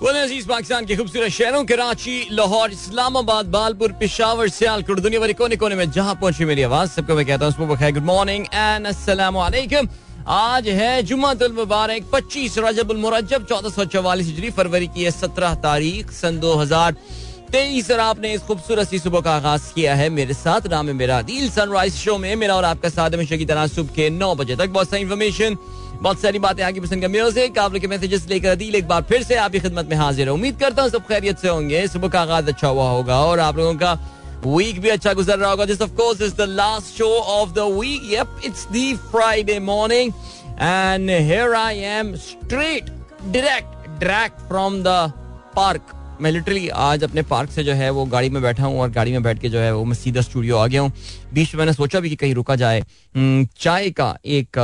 अज़ीज़ पाकिस्तान के खूबसूरत शहरों कराची लाहौर, इस्लामाबाद, बालपुर, पिशावर, सियालकोट, दुनिया भर कोने कोने में जहाँ पहुँची मेरी आवाज़, सबको मैं कहता हूँ गुड मॉर्निंग एंड अस्सलाम आज है जुम्मतुल मुबारक 25 रजबुल मुरज्जब 1444 हिजरी, फरवरी की है 17 तारीख, सन 2023 और आपने इस खूबसूरत सी सुबह का आगाज़ किया है मेरे साथ, नाम है मेरा दिल सनराइज शो में, मेरा और आपका साथ हमेशा की तरह सुबह के 9 बजे तक। बहुत सारी इन्फॉर्मेशन बहुत सारी बातें आगे पसंद का म्यूज़िक आप लोग के मैसेजेस लेकर अदील एक बार फिर से आपकी खिदमत में हाजिर है। उम्मीद करता हूँ सब खैरियत से होंगे। सुबह का आगाज़ अच्छा हुआ होगा और आप लोगों का वीक भी अच्छा गुजर रहा होगा। This of course is the last show of the week yup it's the Friday morning and here I am straight direct direct from the park मैं लिटरली आज अपने पार्क से जो है वो गाड़ी में बैठा हूँ और गाड़ी में बैठ के जो है वो मैं सीधा स्टूडियो आ गया हूँ। बीच में मैंने सोचा भी कि कहीं रुका जाए। हम्म, चाय का एक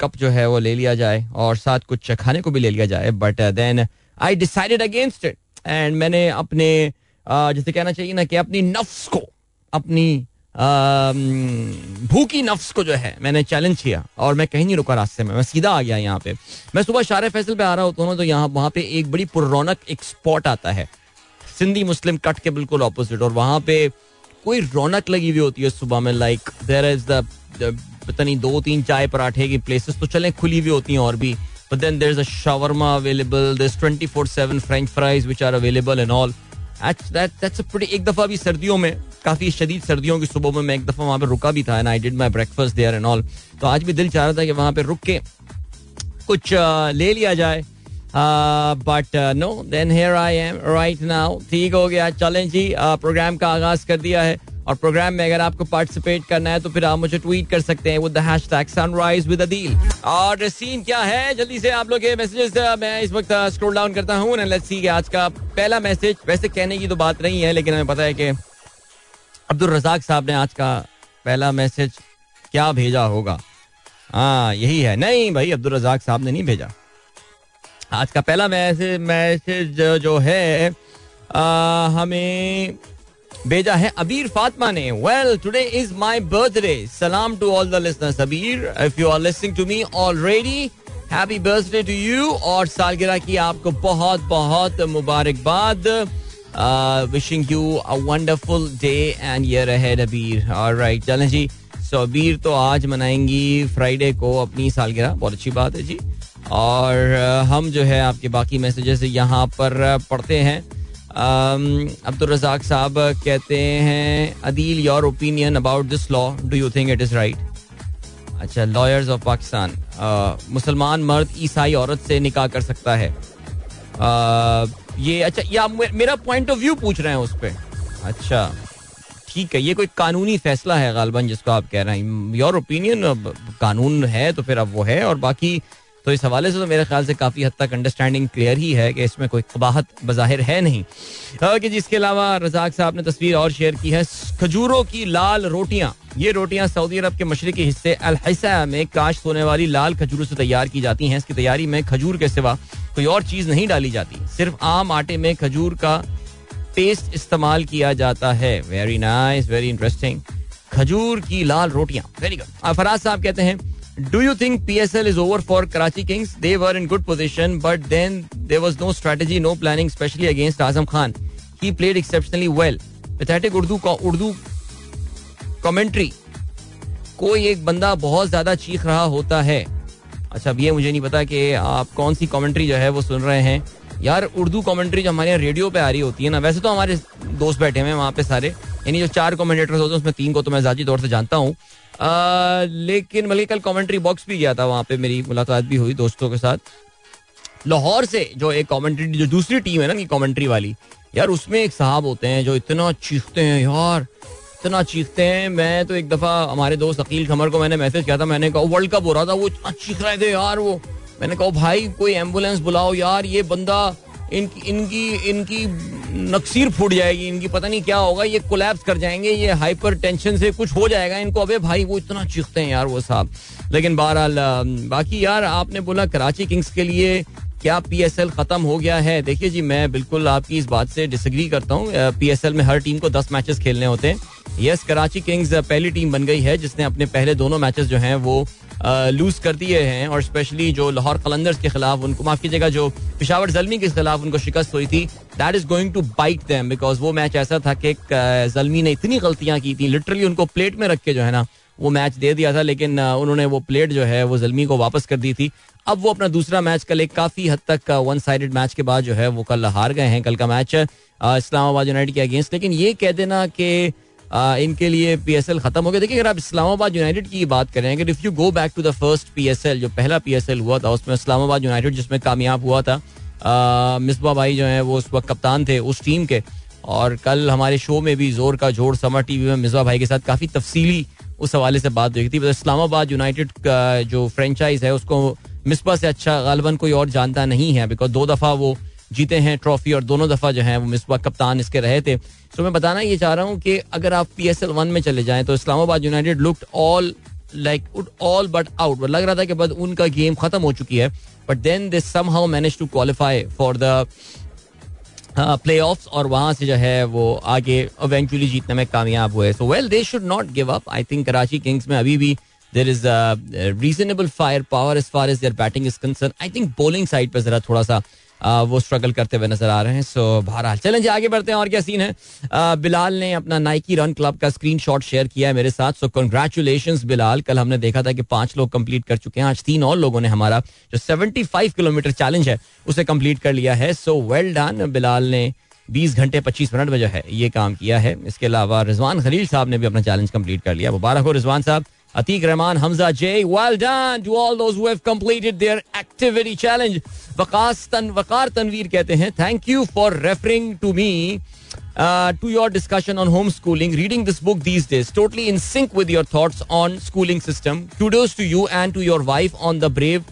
कप जो है वो ले लिया जाए और साथ कुछ खाने को भी ले लिया जाए but then I decided against it and मैंने अपने जैसे कहना चाहिए ना कि अपनी नफ्स को अपनी भूखी नफ्स को जो है, मैंने चैलेंज किया और मैं कहीं नहीं रुका रास्ते में। मैं सीधा आ गया यहाँ पे। मैं सुबह शार फैसल पे आ रहा होता हूँ तो यहाँ, वहाँ पे एक बड़ी पुरौनक एक स्पॉट आता है। सिंधी मुस्लिम कट के बिल्कुल ऑपोजिट और वहाँ पे कोई रौनक लगी हुई होती है सुबह में लाइक देर इज़ द पता नहीं, दो, तीन चाय पराठे की प्लेसेस तो चले, खुली हुई होती हैं और भी। But then there is a shawarma available, there's 24/7 french fries which are एक दफ़ा भी सर्दियों में, काफ़ी शदीद सर्दियों की सुबह में मैं एक दफ़ा वहाँ पर रुका भी था and I did my breakfast there and all तो आज भी दिल चाह रहा था कि वहाँ पर रुक के कुछ ले लिया जाए। But no then here I am right now ठीक हो गया, चलें जी प्रोग्राम का आगाज़ कर दिया है। और प्रोग्राम में अगर आपको पार्टिसिपेट करना है तो फिर आप मुझे ट्वीट कर सकते हैं with hashtag sunrise with Adeel और सीन क्या है? जल्दी से आप लोग के मैसेजेस मैं इस वक्त स्क्रॉल डाउन करता हूँ लेट्स सी आज का पहला मैसेज वैसे कहने की तो बात नहीं है लेकिन हमें पता है कि अब्दुल रजाक साहब ने आज का पहला मैसेज क्या भेजा होगा? हाँ यही है। नहीं भाई अब्दुल रजाक साहब ने नहीं भेजा। आज का पहला मैसेज मैसेज जो है आ, हमें भेजा है अबीर फातमा ने। Well today is my birthday सलाम to all the listeners Abeer. If you are listening to me already happy birthday to you और सालगिरह की आपको बहुत बहुत मुबारकबाद। Wishing you a wonderful day and year ahead Abeer. Alright चलें जी। सो अबीर तो आज मनाएँगी फ्राइडे को अपनी सालगिरह। बहुत अच्छी बात है जी। और हम जो है आपके बाकी मैसेजेस यहाँ पर पढ़ते हैं। अब्दुल रजाक साहब कहते हैं Adeel your opinion about this law do you think it is right अच्छा लॉयर्स ऑफ़ पाकिस्तान मुसलमान मर्द ईसाई औरत से निकाह कर सकता है। Uh, ये अच्छा या मेरा पॉइंट ऑफ़ व्यू पूछ रहे हैं उस पर अच्छा ठीक है ये कोई कानूनी फैसला है गालबन जिसको आप कह रहे हैं। योर ओपिनियन कानून है तो फिर अब वो है और बाकी तो इस हवाले से तो मेरे ख्याल से काफ़ी हद तक अंडरस्टैंडिंग क्लियर ही है कि इसमें कोई कबाहत बज़ाहिर है नहीं। कि जिसके अलावा रजाक साहब ने तस्वीर और शेयर की है। खजूरों की लाल रोटियाँ। ये रोटियाँ सऊदी अरब के मशरकी हिस्से अलहसा में काश होने वाली लाल खजूरों से तैयार की जाती हैं। इसकी तैयारी में खजूर के सिवा कोई और चीज़ नहीं डाली जाती। सिर्फ़ आम आटे में खजूर का पेस्ट इस्तेमाल किया जाता है। वेरी नाइस वेरी इंटरेस्टिंग खजूर की लाल रोटियाँ। वेरी गुड फराज साहब कहते हैं do you think P S L is over for Karachi Kings they were in good position but then there was no strategy no planning specially against Azam Khan he played exceptionally well pathetic Urdu Urdu commentary कोई एक बंदा बहुत ज़्यादा चीख रहा होता है। अच्छा अब ये मुझे नहीं पता कि आप कौन सी कॉमेंट्री जो है वो सुन रहे हैं। यार, उर्दू कॉमेंट्री जो हमारे यहाँ रेडियो पे आ रही होती है ना, वैसे तो हमारे दोस्त बैठे हुए हैं वहाँ पे सारे। यानी जो चार कॉमेंट्रेटर होते हैं, उसमें तीन को तो मैं जाती तौर से जानता हूँ। लेकिन बल्कि कल कमेंट्री बॉक्स भी गया था, वहाँ पे मेरी मुलाकात भी हुई दोस्तों के साथ। लाहौर से जो एक कमेंट्री जो दूसरी टीम है ना कमेंट्री वाली, यार उसमें एक साहब होते हैं जो इतना चीखते हैं, यार, इतना चीखते हैं। मैं तो एक दफ़ा हमारे दोस्त अकील खमर को मैंने मैसेज किया था, मैंने कहा वर्ल्ड कप हो रहा था, वो इतना चीख रहे थे यार वो। मैंने कहा भाई, कोई एंबुलेंस बुलाओ, यार, ये बंदा इनकी इनकी इनकी नक्सीर फूट जाएगी, इनकी पता नहीं क्या होगा, ये कोलैप्स कर जाएँगे, ये हाइपर टेंशन से कुछ हो जाएगा इनको। अबे भाई, वो इतना चीखते हैं यार वो साहब। लेकिन बहरहाल बाकी यार, आपने बोला कराची किंग्स के लिए क्या पीएसएल खत्म हो गया है? देखिए जी, मैं बिल्कुल आपकी इस बात से डिसग्री करता हूँ। पीएसएल में हर टीम को दस मैचेस खेलने होते हैं। यस कराची किंग्स पहली टीम बन गई है, जिसने अपने पहले दोनों मैचेस जो हैं वो लूज कर दिए हैं, और स्पेशली जो लाहौर कलंदर्स के खिलाफ, उनको, माफ़ कीजिएगा, जो पिशावर जलमी के खिलाफ उनको शिकस्त हुई थी that is going to bite them because वो मैच ऐसा था कि जलमी ने इतनी गलतियाँ की थी लिटरली उनको प्लेट में रख के जो है ना, वो मैच दे दिया था, लेकिन उन्होंने वो प्लेट जो है, वो जलमी को वापस कर दी थी। अब वो अपना दूसरा मैच कल, एक काफ़ी हद तक वन साइडेड मैच के बाद जो है, वो कल हार गए हैं, कल का मैच इस्लामाबाद यूनाइटेड के अगेंस्ट लेकिन ये कह देना कि इनके लिए पी एस एल खत्म हो गया। देखिए, अगर आप इस्लामाबाद यूनाइटेड की बात करें, अगर if you go back to the first P S L जो पहला पी एस एल हुआ था, उसमें इस्लामाबाद यूनाइटेड जिसमें कामयाब हुआ था मिसबा भाई जो है, वो उस वक्त कप्तान थे उस टीम के। और कल हमारे शो में भी ज़ोर का ज़ोर समर टीवी में मिसबा भाई के साथ काफ़ी तफसीली उस हवाले से बात हुई थी। इस्लामाबाद यूनाइटेड का जो फ्रेंचाइज है, उसको मिसबा से अच्छा गालबन कोई और जानता नहीं है बिकॉज़ दो दफ़ा वो जीते हैं ट्रॉफी और दोनों दफ़ा जो है वो मिसबा कप्तान इसके रहे थे। तो मैं बताना ये चाह रहा हूँ कि अगर आप पी एस एल वन में चले जाएँ तो Islamabad United looked all like all but out लग रहा था कि बस उनका गेम खत्म हो चुकी है but then they somehow manage to qualify for the play off और वहाँ से जो है वो आगे इवेंचुअली जीतने में कामयाब हुए। So well they should not give up I think Karachi Kings में अभी भी there is reasonable fire power as far as their batting is concern I think bowling side पर जरा थोड़ा सा वो स्ट्रगल करते हुए नज़र आ रहे हैं। सो बहरहाल चलें जी आगे बढ़ते हैं और क्या सीन है? बिलाल ने अपना नाइकी रन क्लब का स्क्रीन शेयर किया है मेरे साथ। So congratulation Bilal. कल हमने देखा था कि पाँच लोग कंप्लीट कर चुके हैं। आज तीन और लोगों ने हमारा जो सेवेंटी फाइव किलोमीटर चैलेंज है उसे कंप्लीट कर लिया है। सो वेल डन बिलाल ने बीस घंटे पच्चीस मिनट में जो है ये काम किया है। इसके अलावा रिजवान खलील साहब ने भी अपना चैलेंज कंप्लीट कर लिया। मुबारक हो रिजवान साहब। Atiq Rahman, Hamza J. Well done to all those who have completed their activity challenge. Waqas वकार तनवीर कहते हैं thank you for referring to me to your discussion on home schooling reading this book these days totally in sync with your thoughts on schooling system kudos to you and to your wife on the brave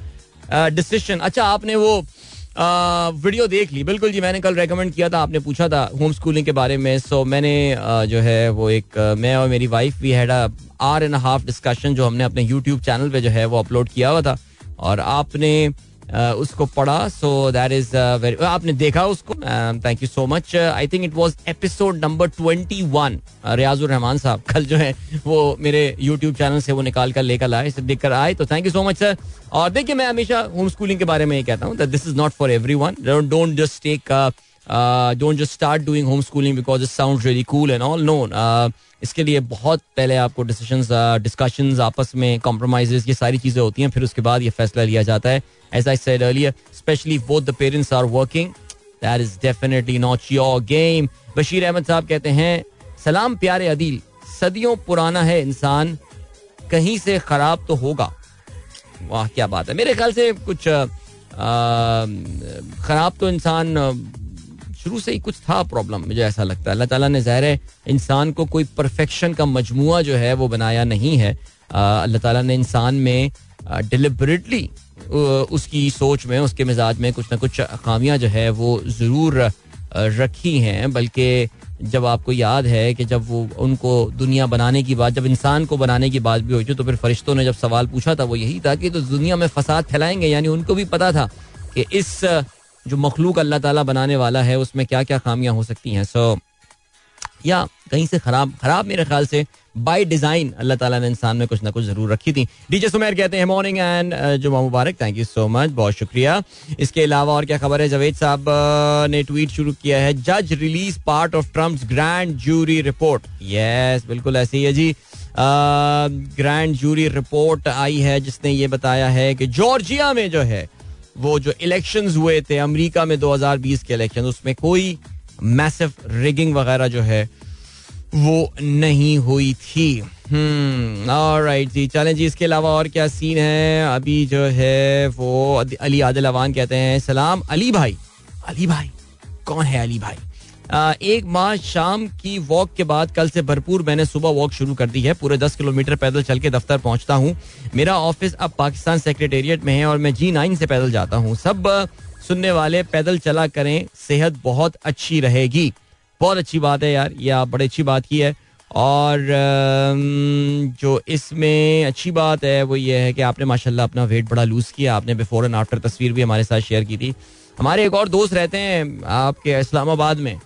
decision अच्छा आपने वो uh, video देख ली। बिल्कुल जी, मैंने कल recommend किया था, आपने पूछा था होम स्कूलिंग के बारे में। सो मैंने uh, जो है वो एक uh, मैं और मेरी wife we had hour and half discussion जो हमने अपने यूट्यूब चैनल पे जो है वो अपलोड किया हुआ था। और आपने उसको पढ़ा सो दैट इज़ वेरी आपने देखा उसको thank you so much I think it was episode number twenty one Riazur Rahman साहब कल जो है वो मेरे यूट्यूब चैनल से वो निकाल कर लेकर लाए देखकर आए तो thank you so much sir और देखिए मैं हमेशा होम स्कूलिंग के बारे में ये कहता हूँ this is not for everyone don't just take don't just start doing home schooling because it sound really cool and all none इसके लिए बहुत पहले आपको डिसीज़न डिस्कशन आपस में कॉम्प्रोमाइज ये सारी चीज़ें होती हैं, फिर उसके बाद ये फैसला लिया जाता है। As I said earlier specially both the parents are working that is definitely not your game Bashir Ahmed साहब कहते हैं, सलाम प्यारे अदील, सदियों पुराना है इंसान, कहीं से खराब तो होगा? वाह, क्या बात है। मेरे ख्याल से कुछ खराब तो इंसान शुरू से ही कुछ था प्रॉब्लम मुझे ऐसा लगता है। अल्लाह ताला ने ज़ाहिर है, इंसान को कोई परफेक्शन का मजमुआ जो है, वो बनाया नहीं है। अल्लाह ताला ने इंसान में डिलिबरेटली उसकी सोच में, उसके मिजाज में कुछ ना कुछ खामियाँ जो है, वो ज़रूर रखी हैं। बल्कि जब आपको याद है कि जब वो, उनको दुनिया बनाने की बात, जब इंसान को बनाने की बात भी थी तो फिर फरिश्तों ने जब सवाल पूछा था, वो यही था कि तो दुनिया में फसाद फैलाएँगे? यानी उनको भी पता था कि इस जो मखलूक अल्लाह ताला बनाने वाला है उसमें क्या क्या खामियाँ हो सकती हैं? सो so, या कहीं से खराब खराब मेरे ख्याल से बाय डिज़ाइन अल्लाह ताला ने इंसान में कुछ ना कुछ ज़रूर रखी थी। डीजे सुमेर कहते हैं मॉर्निंग एंड जुमा मुबारक थैंक यू सो मच बहुत शुक्रिया। इसके अलावा और क्या खबर है? जवेद साहब ने ट्वीट शुरू किया है जज release part of Trump grand jury report yes बिल्कुल ऐसे ही है जी। ग्रैंड जूरी रिपोर्ट आई है जिसने ये बताया है कि जॉर्जिया में जो है वो जो इलेक्शन हुए थे अमरीका में 2020 के इलेक्शन उसमें कोई मैसिव रिगिंग वगैरह जो है, वो नहीं हुई थी। हम्म राइट जी, चलें जी, इसके अलावा और क्या सीन है? अभी जो है वो अली आदिल अवान कहते हैं, सलाम, अली भाई अली भाई, कौन है अली भाई? एक माह शाम की वॉक के बाद कल से भरपूर मैंने सुबह वॉक शुरू कर दी है। पूरे दस किलोमीटर पैदल चल के दफ्तर पहुँचता हूँ। मेरा ऑफ़िस अब पाकिस्तान सेक्रेटेरिएट में है और मैं जी नाइन से पैदल जाता हूँ। सब सुनने वाले, पैदल चला करें, सेहत बहुत अच्छी रहेगी। बहुत अच्छी बात है यार, ये आप बड़ी अच्छी बात की है। और जो इसमें अच्छी बात है, वो ये है कि आपने माशाल्लाह अपना वेट बड़ा लूज किया। आपने बिफोर एंड आफ्टर तस्वीर भी हमारे साथ शेयर की थी। हमारे एक और दोस्त रहते हैं आपके इस्लामाबाद में।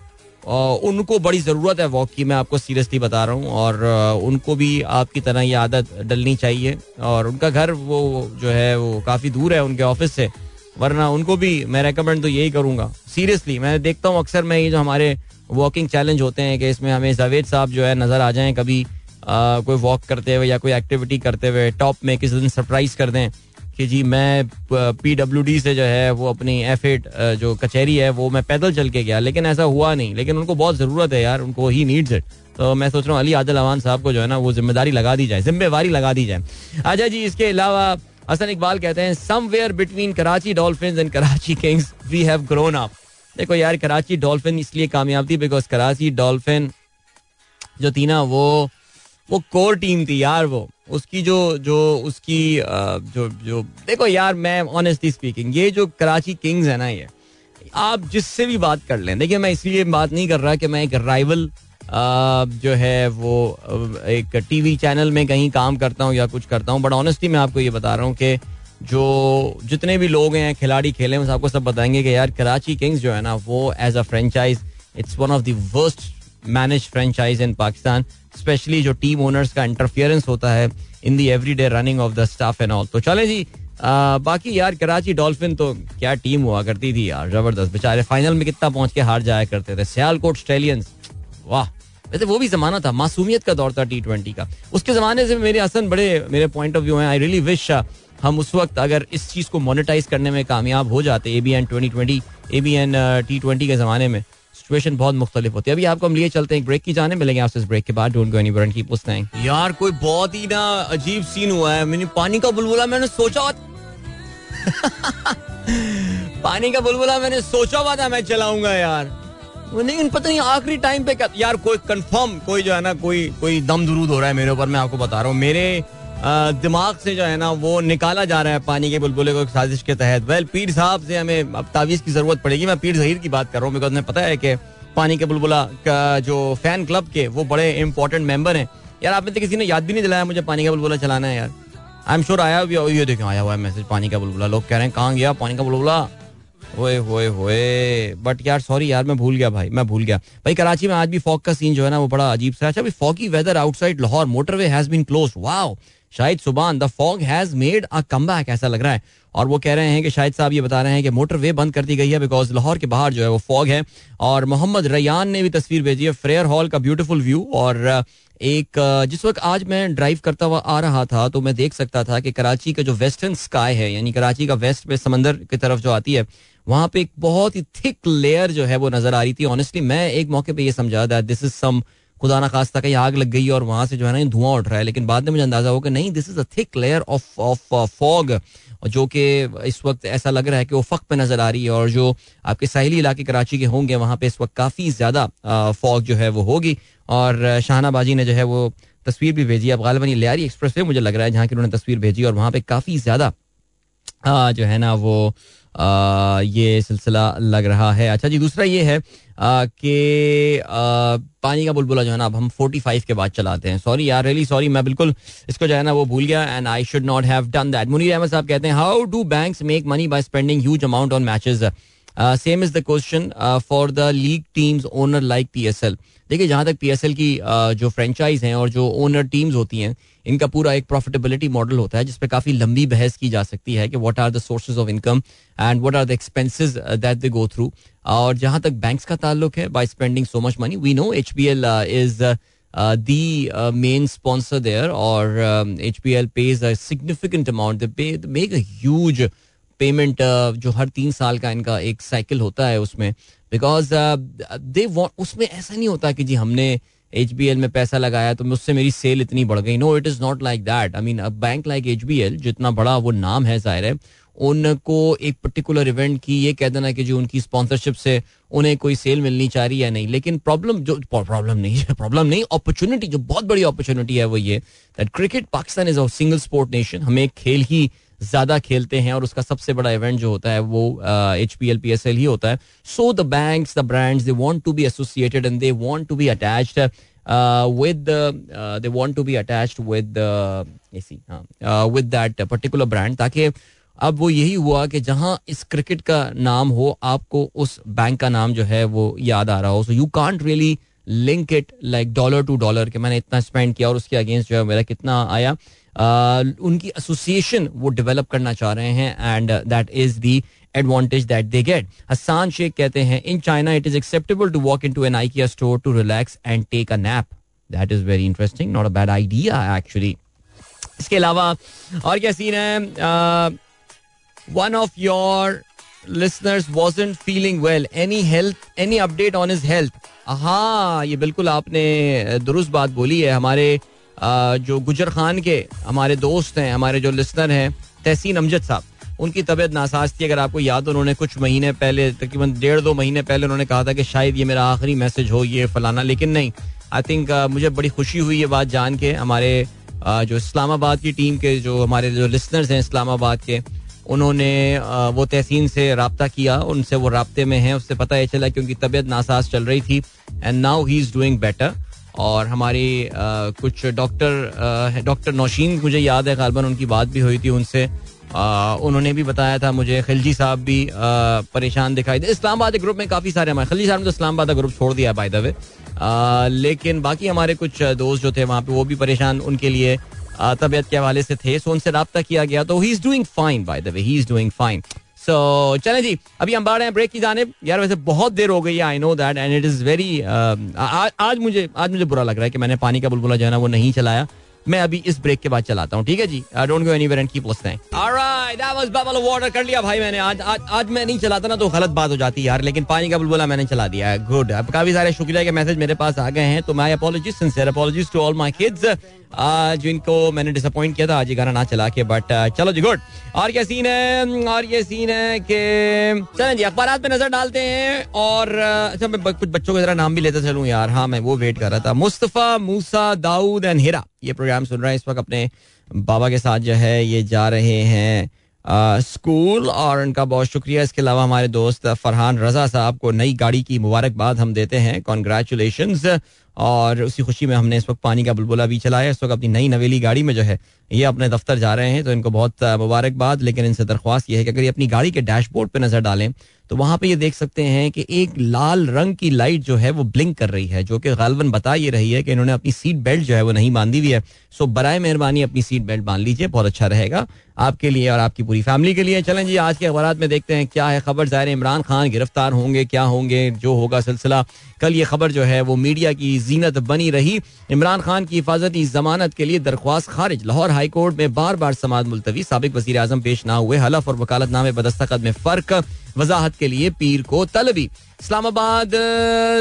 उनको बड़ी ज़रूरत है वॉक की मैं आपको सीरियसली बता रहा हूँ। और उनको भी आपकी तरह ये आदत डलनी चाहिए। और उनका घर वो जो है वो काफ़ी दूर है उनके ऑफ़िस से। वरना उनको भी मैं रेकमेंड तो यही करूँगा। सीरियसली मैं देखता हूँ अक्सर मैं ये जो हमारे वॉकिंग चैलेंज होते हैं कि इसमें हमें जावेद साहब जो है नज़र आ जाएँ कभी आ, कोई वॉक करते हुए या कोई एक्टिविटी करते हुए टॉप में किसी दिन सरप्राइज़ कर दें। कि जी, मैं पी डब्ल्यू डी से जो है, वो अपनी एफ़ एट जो कचहरी है, वो मैं पैदल चल के गया, लेकिन ऐसा हुआ नहीं। लेकिन उनको बहुत ज़रूरत है यार, उनको ही नीड्स इट तो मैं सोच रहा हूँ, अली आदिल अवान साहब को जो है ना, वो ज़िम्मेदारी लगा दी जाए, जिम्मेवारी लगा दी जाए। अच्छा जी, इसके अलावा हसन इकबाल कहते हैं somewhere between Karachi Dolphin and Karachi Kings we have grown up देखो यार कराची डॉल्फिन इसलिए कामयाब थी बिकॉज़ कराची डॉल्फिन जो थी ना, वो वो कोर टीम थी यार वो। उसकी जो जो उसकी जो जो, देखो यार, मैं ऑनेस्टली स्पीकिंग ये जो कराची किंग्स है ना ये, आप जिससे भी बात कर लें, देखिए मैं इसलिए बात नहीं कर रहा कि मैं एक राइवल जो है वो एक टीवी चैनल में कहीं काम करता हूँ या कुछ करता हूँ बट ऑनेस्टली मैं आपको ये बता रहा हूँ कि जो, जितने भी लोग हैं, खिलाड़ी खेले हैं, आपको सब बताएँगे कि यार कराची किंग्स जो है ना, वो as a franchise it's one of the worst manage franchise in Pakistan specially जो टीम ओनर्स का इंटरफियरेंस होता है in the every day running of the staff and all तो चले जी आ, बाकी यार कराची डॉल्फिन तो क्या टीम हुआ करती थी यार ज़बरदस्त। बेचारे फाइनल में कितना पहुँच के हार जाया करते थे। सियालकोट ऑस्ट्रेलियंस वाह। वैसे वो भी जमाना था मासूमियत का दौर था टी ट्वेंटी का। उसके जमाने से मेरे असन बड़े मेरे पॉइंट ऑफ़ व्यू हैं। आई रियली विश हम उस वक्त अगर इस चीज़ को मोनिटाइज करने में कामयाब हो जाते A B N twenty twenty A B N T twenty के जमाने में। सिचुएशन बहुत मुख्तलिफ़ होती है। अभी आपको हम लिए चलते हैं ब्रेक की जाने, मिलेंगे आपसे इस ब्रेक के बाद। डोंट गो एनी की पूछते यार, कोई बहुत ही ना अजीब सीन हुआ है। मैंने पानी का बुलबुला मैंने सोचा पानी का बुलबुला मैंने सोचा हुआ था, मैं चलाऊँगा यार। लेकिन पता नहीं आखिरी टाइम पे यार, कोई कंफर्म कोई जो है ना, कोई कोई दम दुरूद हो रहा है मेरे ऊपर, मैं आपको बता रहा हूँ। मेरे दिमाग से जो है ना, वो निकाला जा रहा है पानी के बुलबुले को साजिश के तहत। वेल पीर साहब से हमें अब तावीज की ज़रूरत पड़ेगी। मैं पीर जहीर की बात कर रहा हूँ बिकॉज़ पता है कि पानी के बुलबुला का जो फ़ैन क्लब के, वो बड़े इंपॉर्टेंट मेंबर हैं। यार, आपने तो किसी ने याद भी नहीं दिलाया मुझे पानी का बुलबुला चलाना है यार। आई एम श्योर आया ये देखो आया हुआ है मैसेज पानी का बुलबुला। लोग कह रहे हैं, कहाँ गया पानी का बुलबुला? ओए होए होए। बट यार सॉरी यार, मैं भूल गया भाई, मैं भूल गया। भाई, कराची में आज भी फॉग का सीन जो है ना, वो बड़ा अजीब सा अच्छा foggy weather outside Lahore motorway has been close wow Shahid Subhan the fog has made a comeback ऐसा लग रहा है। और वो कह रहे हैं कि शाहिद साहब ये बता रहे हैं कि मोटर वे बंद कर दी गई है बिकॉज़ लाहौर के बाहर जो है वो फॉग है। और मोहम्मद रैयान ने भी तस्वीर भेजी है फ्रेयर हॉल का ब्यूटीफुल व्यू और एक जिस वक्त आज मैं ड्राइव करता हुआ आ रहा था तो मैं देख सकता था कि कराची का जो वेस्टर्न स्काई है, यानी कराची का वेस्ट में समंदर की तरफ़ जो आती है वहाँ पे एक बहुत ही थिक लेयर जो है वो नज़र आ रही थी। ऑनेस्टली मैं एक मौके पे ये समझा दैट दिस इज़ सम खुदा ना खास्ता कहीं आग लग गई और वहाँ से जो है ना धुआँ उठ रहा है। लेकिन बाद में मुझे अंदाज़ा हो कि नहीं this is a thick layer of of fog जो कि इस वक्त ऐसा लग रहा है कि वो फक पे नज़र आ रही है और जो आपके साहली इलाके कराची के होंगे, वहाँ पे इस वक्त काफ़ी ज़्यादा फॉग जो है वो होगी। और शाहनाबाजी ने जो है वो तस्वीर भी भेजी। अब गालबन लियारी एक्सप्रेस वे मुझे लग रहा है जहाँ की उन्होंने तस्वीर भेजी और वहाँ पे काफ़ी ज़्यादा जो है ना वो ये सिलसिला लग रहा है। अच्छा जी, दूसरा ये है कि पानी का बुलबुला जो है ना, अब हम 45 के बाद चलाते हैं। सॉरी यार रियली सॉरी मैं बिल्कुल इसको जो है ना, वो भूल गया and I should not have done that Munir Ahmed साहब कहते हैं how do banks make money by spending huge amount on matches same is the question for the league teams owner like P S L देखिए जहाँ तक P S L की uh, जो franchise हैं और जो ओनर टीम्स होती हैं इनका पूरा एक प्रॉफिटेबिलिटी मॉडल होता है जिसपे काफ़ी लंबी बहस की जा सकती है कि what are the sources of income and what are the expenses that they go through और जहाँ तक बैंक्स का ताल्लुक है by spending so much money we know H P L is the main sponsor there और H P L pays significant amount they make huge payment जो हर तीन साल का इनका एक साइकिल होता है उसमें। बिकॉज़ दे वॉन्ट उसमें ऐसा नहीं होता कि जी हमने एच बी एल में पैसा लगाया तो उससे मेरी सेल इतनी बढ़ गई। No it is not like that I mean bank like H B L जितना बड़ा वो नाम है ज़ाहिर है, उनको एक पर्टिकुलर इवेंट की, ये कह देना कि जो उनकी स्पॉन्सरशिप से उन्हें कोई सेल मिलनी चाह रही है नहीं। लेकिन प्रॉब्लम जो प्रॉब्लम नहीं है प्रॉब्लम नहीं अपॉर्चुनिटी जो बहुत बड़ी अपॉर्चुनिटी है वो ये that cricket Pakistan is a single sport nation हमें खेल ही ज़्यादा खेलते हैं और उसका सबसे बड़ा इवेंट जो होता है वो H P L P S L ही होता है। So the bank the brands they want to be associated and they want to be attached with they want to be attached with with that particular brand ताकि अब वो यही हुआ कि जहाँ इस क्रिकेट का नाम हो, आपको उस बैंक का नाम जो है वो याद आ रहा हो। So you can't really link it like dollar to dollar कि मैंने इतना स्पेंड किया और उसके अगेंस्ट जो है मेरा कितना आया। उनकी एसोसिएशन वो डेवलप करना चाह रहे हैं and that is the advantage that they get Hasan Sheikh कहते हैं in China it is acceptable to walk in to an I store to relax and take a nap that is very interesting not a bad idea actually इसके अलावा और क्या scene है? One of your listeners wasn't feeling well. Any health, any update on his health? हाँ ये बिल्कुल आपने दुरुस्त बात बोली है। हमारे जो गुजर खान के हमारे दोस्त हैं, हमारे जो लिसनर हैं, तहसीन अमजद साहब, उनकी तबीयत नासाज थी। अगर आपको याद उन्होंने कुछ महीने पहले, तकरीबन डेढ़ दो महीने पहले उन्होंने कहा था कि शायद ये मेरा आखिरी मैसेज हो, ये फलाना, लेकिन नहीं। आई थिंक मुझे बड़ी खुशी हुई ये बात जान के। हमारे जो इस्लामाबाद की टीम के जो हमारे जो लिसनर्स हैं इस्लामाबाद के, उन्होंने वो तहसीन से रबता किया। उनसे वो रबते में हैं, उससे पता चला कि उनकी तबीयत नासाज चल रही थी and now he is doing better और हमारी कुछ डॉक्टर डॉक्टर नौशीन मुझे याद है, गालबन उनकी बात भी हुई थी उनसे। उन्होंने भी बताया था मुझे, खिलजी साहब भी परेशान दिखाई दे इस्लामाबाद ग्रुप में काफ़ी सारे हमारे खिलजी साहब ने तो इस्लामाबाद का ग्रुप छोड़ दिया बाय द वे लेकिन बाकी हमारे कुछ दोस्त जो थे वहाँ पे, वो भी परेशान उनके लिए तबियत के हवाले से थे। सो उनसे रबता किया गया तो he is doing fine by the way he is doing fine so चलें जी, अभी हम बढ़ हैं ब्रेक की जाने, यार वैसे बहुत देर हो गई है I know that and it is very आज मुझे आज मुझे बुरा लग रहा है कि मैंने पानी का बुलबुला जो है ना, वो नहीं चलाया। मैं अभी इस ब्रेक के बाद चलाता हूँ, ठीक है जी? I don't go anywhere and keep listening alright that was bubble water कर लिया भाई मैंने, आज आज आज मैं नहीं चलाता ना तो गलत बात हो जाती यार, लेकिन पानी का बुलबुला मैंने चला दिया है। गुड अब काफ़ी सारे शुक्रिया के मैसेज मेरे पास आ गए हैं तो my apologies sincere apologies to all my kids जिनको मैंने डिसअपॉइंट किया था, आज ये गाना ना चला के बट चलो जी गुड और क्या सीन है? और ये सीन है कि, चलें जी अखबार पे नज़र डालते हैं, और अच्छा मैं कुछ बच्चों का जरा नाम भी लेते चलूँ यार। हाँ मैं वो वेट कर रहा था। मुस्तफ़ा, मूसा, दाऊद एंड हिरा, ये प्रोग्राम सुन रहे हैं। इस वक्त अपने बाबा के साथ जो है, ये जा रहे हैं स्कूल और उनका बहुत शुक्रिया। इसके अलावा हमारे दोस्त फरहान रजा साहब को नई गाड़ी की मुबारकबाद हम देते हैं। कॉन्ग्रेचुलेशन और उसी खुशी में हमने इस वक्त पानी का बुलबुला भी चलाया। इस वक्त अपनी नई नवेली गाड़ी में जो है, ये अपने दफ्तर जा रहे हैं तो इनको बहुत मुबारकबाद, लेकिन इनसे दरख्वास्त ये है कि अगर ये अपनी गाड़ी के डैशबोर्ड पर नज़र डालें तो वहाँ पे ये देख सकते हैं कि एक लाल रंग की लाइट जो है वो ब्लिंक कर रही है, जो कि गालबन बता ये रही है कि इन्होंने अपनी सीट बेल्ट जो है वो नहीं बांधी हुई है। सो बरए मेहरबानी अपनी सीट बेल्ट बाँध लीजिए, बहुत अच्छा रहेगा आपके लिए और आपकी पूरी फैमिली के लिए। चलें जी, आज के अखबार में देखते हैं क्या है खबर। ज़ाहिर इमरान खान गिरफ़्तार होंगे, क्या होंगे, जो होगा सिलसिला। कल ये खबर जो है वो मीडिया की जीनत बनी रही। इमरान खान की हिफाजती जमानत के लिए दरख्वास्त खारिज। लाहौर हाईकोर्ट में बार बार समाज मुलतवी। सबक वजी अजम पेश ना हुए। हलफ और वकालतनामे बदस्तखत में फ़र्क। वजाहत के लिए पीर को तलबी। इस्लामाबाद,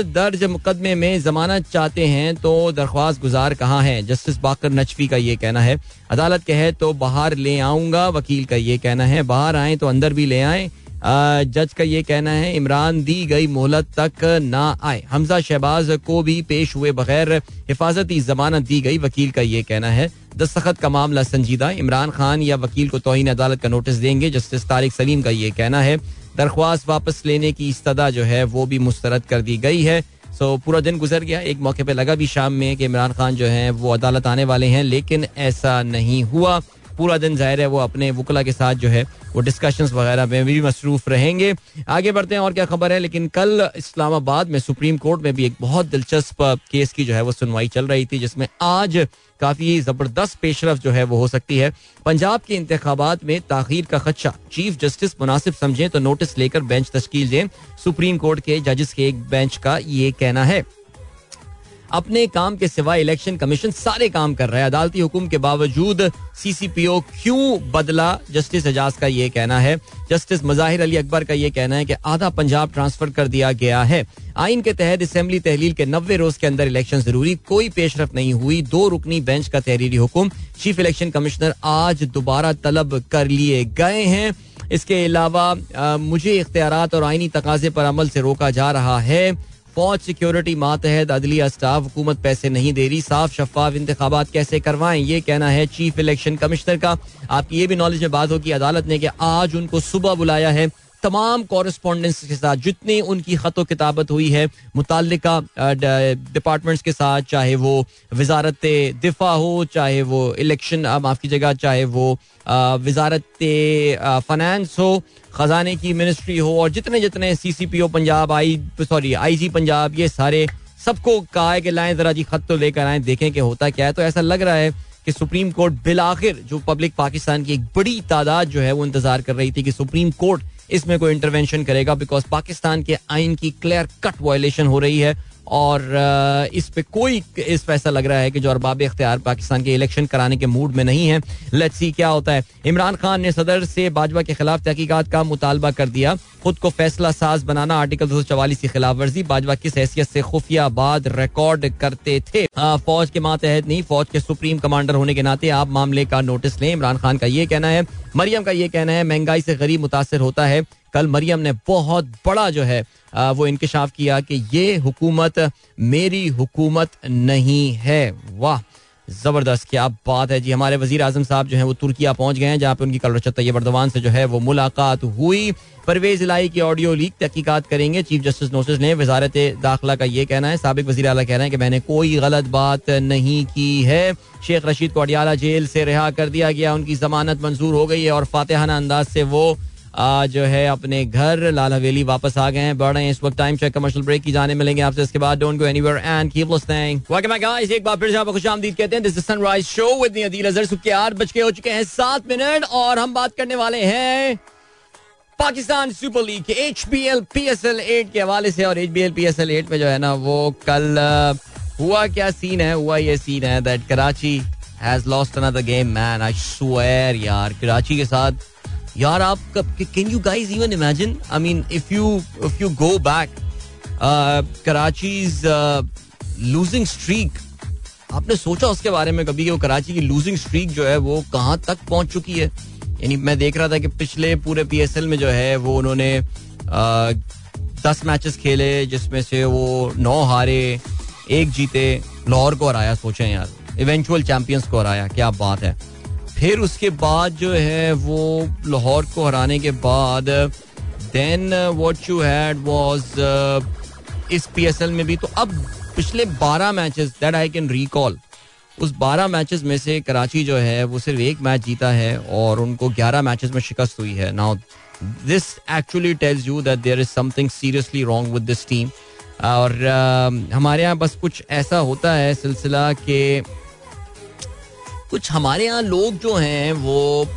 दर्ज मुकदमे में जमानत चाहते हैं तो दरख्वास्त गुजार कहाँ है? जस्टिस बाकर नचवी का ये कहना है। अदालत कहे तो बाहर ले आऊँगा। वकील का ये कहना है, बाहर आए तो अंदर भी ले आए। जज का ये कहना है, इमरान दी गई मोहलत तक ना आए। हमजा शहबाज को भी पेश हुए बगैर हिफाजती जमानत दी गई, वकील का ये कहना है। दस्तखत का मामला संजीदा, इमरान खान या वकील को तोहिन अदालत का नोटिस देंगे, जस्टिस तारिक सलीम का ये कहना है। दरख्वास्त वापस लेने की इस्तदा जो है, वो भी मुस्तरद कर दी गई है। सो, पूरा दिन गुजर गया, एक मौके पे लगा भी शाम में कि इमरान खान जो है, वो अदालत आने वाले हैं, लेकिन ऐसा नहीं हुआ। पूरा दिन ज़ाहिर है वो अपने वकला के साथ जो है वो डिस्कशंस वगैरह में भी मसरूफ रहेंगे। आगे बढ़ते हैं और क्या खबर है? लेकिन कल इस्लामाबाद में सुप्रीम कोर्ट में भी एक बहुत दिलचस्प केस की जो है वो सुनवाई चल रही थी, जिसमें आज काफ़ी ज़बरदस्त पेशरफ जो है वो हो सकती है। पंजाब के इंतबात में ताखिर का खदशा। चीफ जस्टिस मुनासिब समझें तो नोटिस लेकर बेंच तश्कील दें। सुप्रीम कोर्ट के जजेस के एक बेंच का ये कहना है। अपने काम के सिवाय इलेक्शन कमीशन सारे काम कर रहा है। अदालती हुक्म के बावजूद सीसीपीओ क्यों बदला? जस्टिस एजाज का ये कहना है। जस्टिस मजाहिर अली अकबर का ये कहना है कि आधा पंजाब ट्रांसफ़र कर दिया गया है। आइन के तहत असेंबली तहलील के नब्बे रोज के अंदर इलेक्शन ज़रूरी, कोई पेशरफ नहीं हुई। दो रुकनी बेंच का तहरीरी हुक्म। चीफ इलेक्शन कमिश्नर आज दोबारा तलब कर लिए गए हैं। इसके अलावा मुझे इख्तियार और आईनी तकाजे पर अमल से रोका जा रहा है। फौज सिक्योरिटी मातहत अदलिया स्टाफ हुकूमत पैसे नहीं दे रही। साफ़ शफाफ इंतबात कैसे करवाएँ? ये कहना है चीफ इलेक्शन कमिश्नर का। आपकी ये भी नॉलेज में बात होगी अदालत ने कि आज उनको सुबह बुलाया है तमाम कॉरस्पॉन्डेंस के साथ, जितनी उनकी ख़त किताबत हुई है मुतल डिपार्टमेंट्स के साथ, चाहे वो वजारत दिफा हो, चाहे वो इलेक्शन माफ़ कीजिएगा, चाहे वो वजारत फाइनेंस हो, ख़जाने की मिनिस्ट्री हो, और जितने जितने C C P O Punjab I sorry I G Punjab, ये सारे सबको कहा है कि लाएँ जरा जी खत तो लेकर आए, देखें कि होता क्या है। तो ऐसा लग रहा है कि सुप्रीम कोर्ट बिल आखिर, जो पब्लिक पाकिस्तान की एक बड़ी तादाद जो है, वो इंतज़ार कर रही थी कि सुप्रीम कोर्ट इसमें कोई इंटरवेंशन करेगा बिकॉज़ पाकिस्तान के आइन की क्लियर कट वायोलेशन हो रही है। और इस पे कोई इस फैसला लग रहा है कि जो अरबाब इख्तियार पाकिस्तान के इलेक्शन कराने के मूड में नहीं है। लेट्स सी क्या होता है। इमरान खान ने सदर से भाजपा के खिलाफ तहकीकत का मुतालबा कर दिया। खुद को फैसला साज बनाना आर्टिकल दो सौ की खिलाफ वर्जी भाजपा किस हैसियत से खुफिया बाद रिकॉर्ड करते थे? फौज के मातहत नहीं, फौज के सुप्रीम कमांडर होने के नाते आप मामले का नोटिस लें। इमरान खान का ये कहना है, मरियम का ये कहना है, महँगाई से गरीब मुतासर होता है। कल मरियम ने बहुत बड़ा जो है वो इंकशाफ किया कि ये हुकूमत मेरी हुकूमत नहीं है। वाह, ज़बरदस्त, क्या बात है जी। हमारे वज़ीर आज़म साहब जो है, वो तुर्किया पहुँच गए हैं, जहाँ पे उनकी कल रचत तैयब अर्दवान से जो है, वो मुलाकात हुई। परवेज इलाई की ऑडियो लीक तहकीकात करेंगे। चीफ जस्टिस नोटिस ने वजारत दाखिला का ये कहना है, सबक वजी अला कह रहे हैं कि मैंने कोई गलत बात नहीं की है। शेख रशीद को अडियाला जेल से रिहा कर दिया गया, उनकी जमानत मंजूर हो गई है और फातेहाना अंदाज से वो जो है अपने घर लाल हवेली वापस आ गए हैं। बढ़ रहे हैं इस वक्त टाइम चेक कमर्शियल ब्रेक की जाने मिलेंगे आपसे। इसके बाद don't go anywhere and keep listening welcome back guys एक बार फिर से आपको खुशामदीद कहते हैं। This is sunrise show with me Adeel Azhar सुबह के आठ बज के हो चुके हैं सात मिनट और हम बात करने वाले हैं पाकिस्तान सुपर लीग के एच पी एल के हवाले से। और एच बी एल में जो है ना, वो कल हुआ क्या सीन है? हुआ ये सीन है that Karachi has lost another game man I swear यार। कराची के साथ यार आप can you guys even imagine I mean if you if you go back Karachi's losing streak आपने सोचा उसके बारे में कभी कि वो कराची की लूजिंग स्ट्रीक जो है वो कहाँ तक पहुँच चुकी है? यानी मैं देख रहा था कि पिछले पूरे पीएसएल में जो है वो उन्होंने दस मैचेस खेले, जिसमें से वो नौ हारे, एक जीते, लाहौर को हराया, सोचे यार। इवेंचुअल चैंपियंस को हराया, क्या बात है। फिर उसके बाद जो है वो लाहौर को हराने के बाद then what you had was इस पी एस एल में भी तो अब पिछले 12 matches that I can recall उस 12 मैचेस में से कराची जो है वो सिर्फ़ एक मैच जीता है और उनको 11 मैचेस में शिकस्त हुई है। Now this actually tells you that there is something seriously wrong with this team और uh, हमारे यहाँ बस कुछ ऐसा होता है सिलसिला के कुछ हमारे यहाँ लोग जो हैं, वो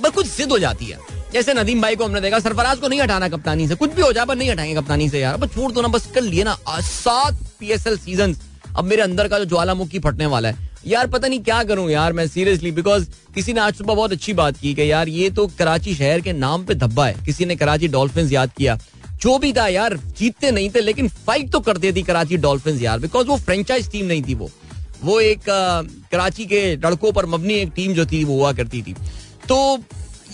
बस कुछ जिद हो जाती है। जैसे नदीम भाई को हमने देखा, सरफराज को नहीं हटाना कप्तानी से। कुछ भी हो जाए, पर नहीं हटाएँगे कप्तानी से यार। छोड़ दो ना, बस कर लिए ना। सात पीएसएल सीज़न अब मेरे अंदर का जो ज्वालामुखी फटने वाला है। यार पता नहीं क्या करूँ यार मैं सीरियसली बिकॉज़ किसी ने आज सुबह बहुत अच्छी बात की कि यार, ये तो कराची शहर के नाम पे धब्बा है। किसी ने कराची डॉल्फिन याद किया। जो भी था यार, जीतते नहीं थे, लेकिन फाइट तो करते थी कराची डॉल्फिन यार बिकॉज़ वो फ्रेंचाइज टीम नहीं थी वो। वो एक कराची के लड़कों पर मबनी एक टीम जो थी, वो हुआ करती थी। तो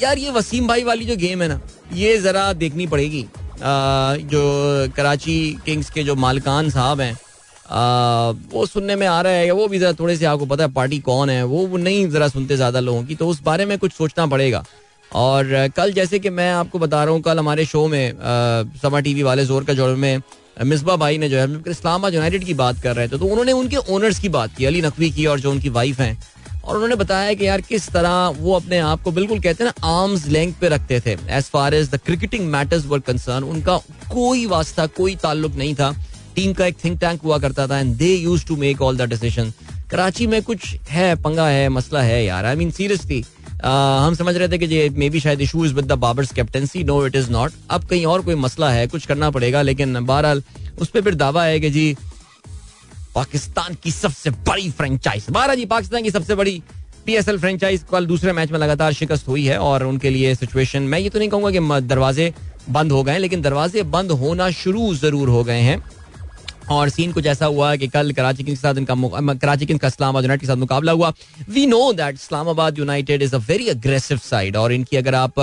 यार ये वसीम भाई वाली जो गेम है ना, ये जरा देखनी पड़ेगी। जो कराची किंग्स के जो मालकान साहब हैं वो सुनने में आ रहा है, वो भी जरा थोड़े से आपको पता है पार्टी कौन है, वो नहीं जरा सुनते ज़्यादा लोगों की तो उस बारे में कुछ सोचना पड़ेगा। और कल जैसे कि मैं आपको बता रहा हूँ, कल हमारे शो में समा टीवी वाले ज़ोर का जोड़ में मिसबा भाई ने जो है इस्लामाबाद यूनाइटेड की बात कर रहे थे तो उन्होंने उनके ओनर्स की बात की, अली नकवी की और जो उनकी वाइफ हैं। और उन्होंने बताया कि यार, किस तरह वो अपने आप को बिल्कुल कहते हैं ना आर्म्स लेंथ पे रखते थे। As far as the cricketing matters were concern उनका कोई वास्ता, कोई ताल्लुक नहीं था। टीम का एक थिंक टैंक हुआ करता था and they use to make all the decision Karachi में कुछ है, पंगा है, मसला है यार। आई मीन सीरियसली हम समझ रहे थे कि ये मे बी शायद issue is with the Babar's captaincy no it is not अब कहीं और कोई मसला है, कुछ करना पड़ेगा, लेकिन बहरहाल उस पर फिर दावा है कि जी, पाकिस्तान की सबसे बड़ी फ्रेंचाइज बारह जी, पाकिस्तान की सबसे बड़ी पीएसएल फ्रेंचाइज कल दूसरे मैच में लगातार शिकस्त हुई है और उनके लिए सिचुएशन मैं ये तो नहीं कहूँगा कि दरवाजे बंद हो गए लेकिन दरवाजे बंद होना शुरू ज़रूर हो गए हैं। और सीन कुछ ऐसा हुआ कि कल कराची किंग्स के साथ इनका कराची किंग्स का इस्लामाबाद यूनाइटेड के साथ मुकाबला हुआ। We know that Islamabad United is a very aggressive side और इनकी अगर आप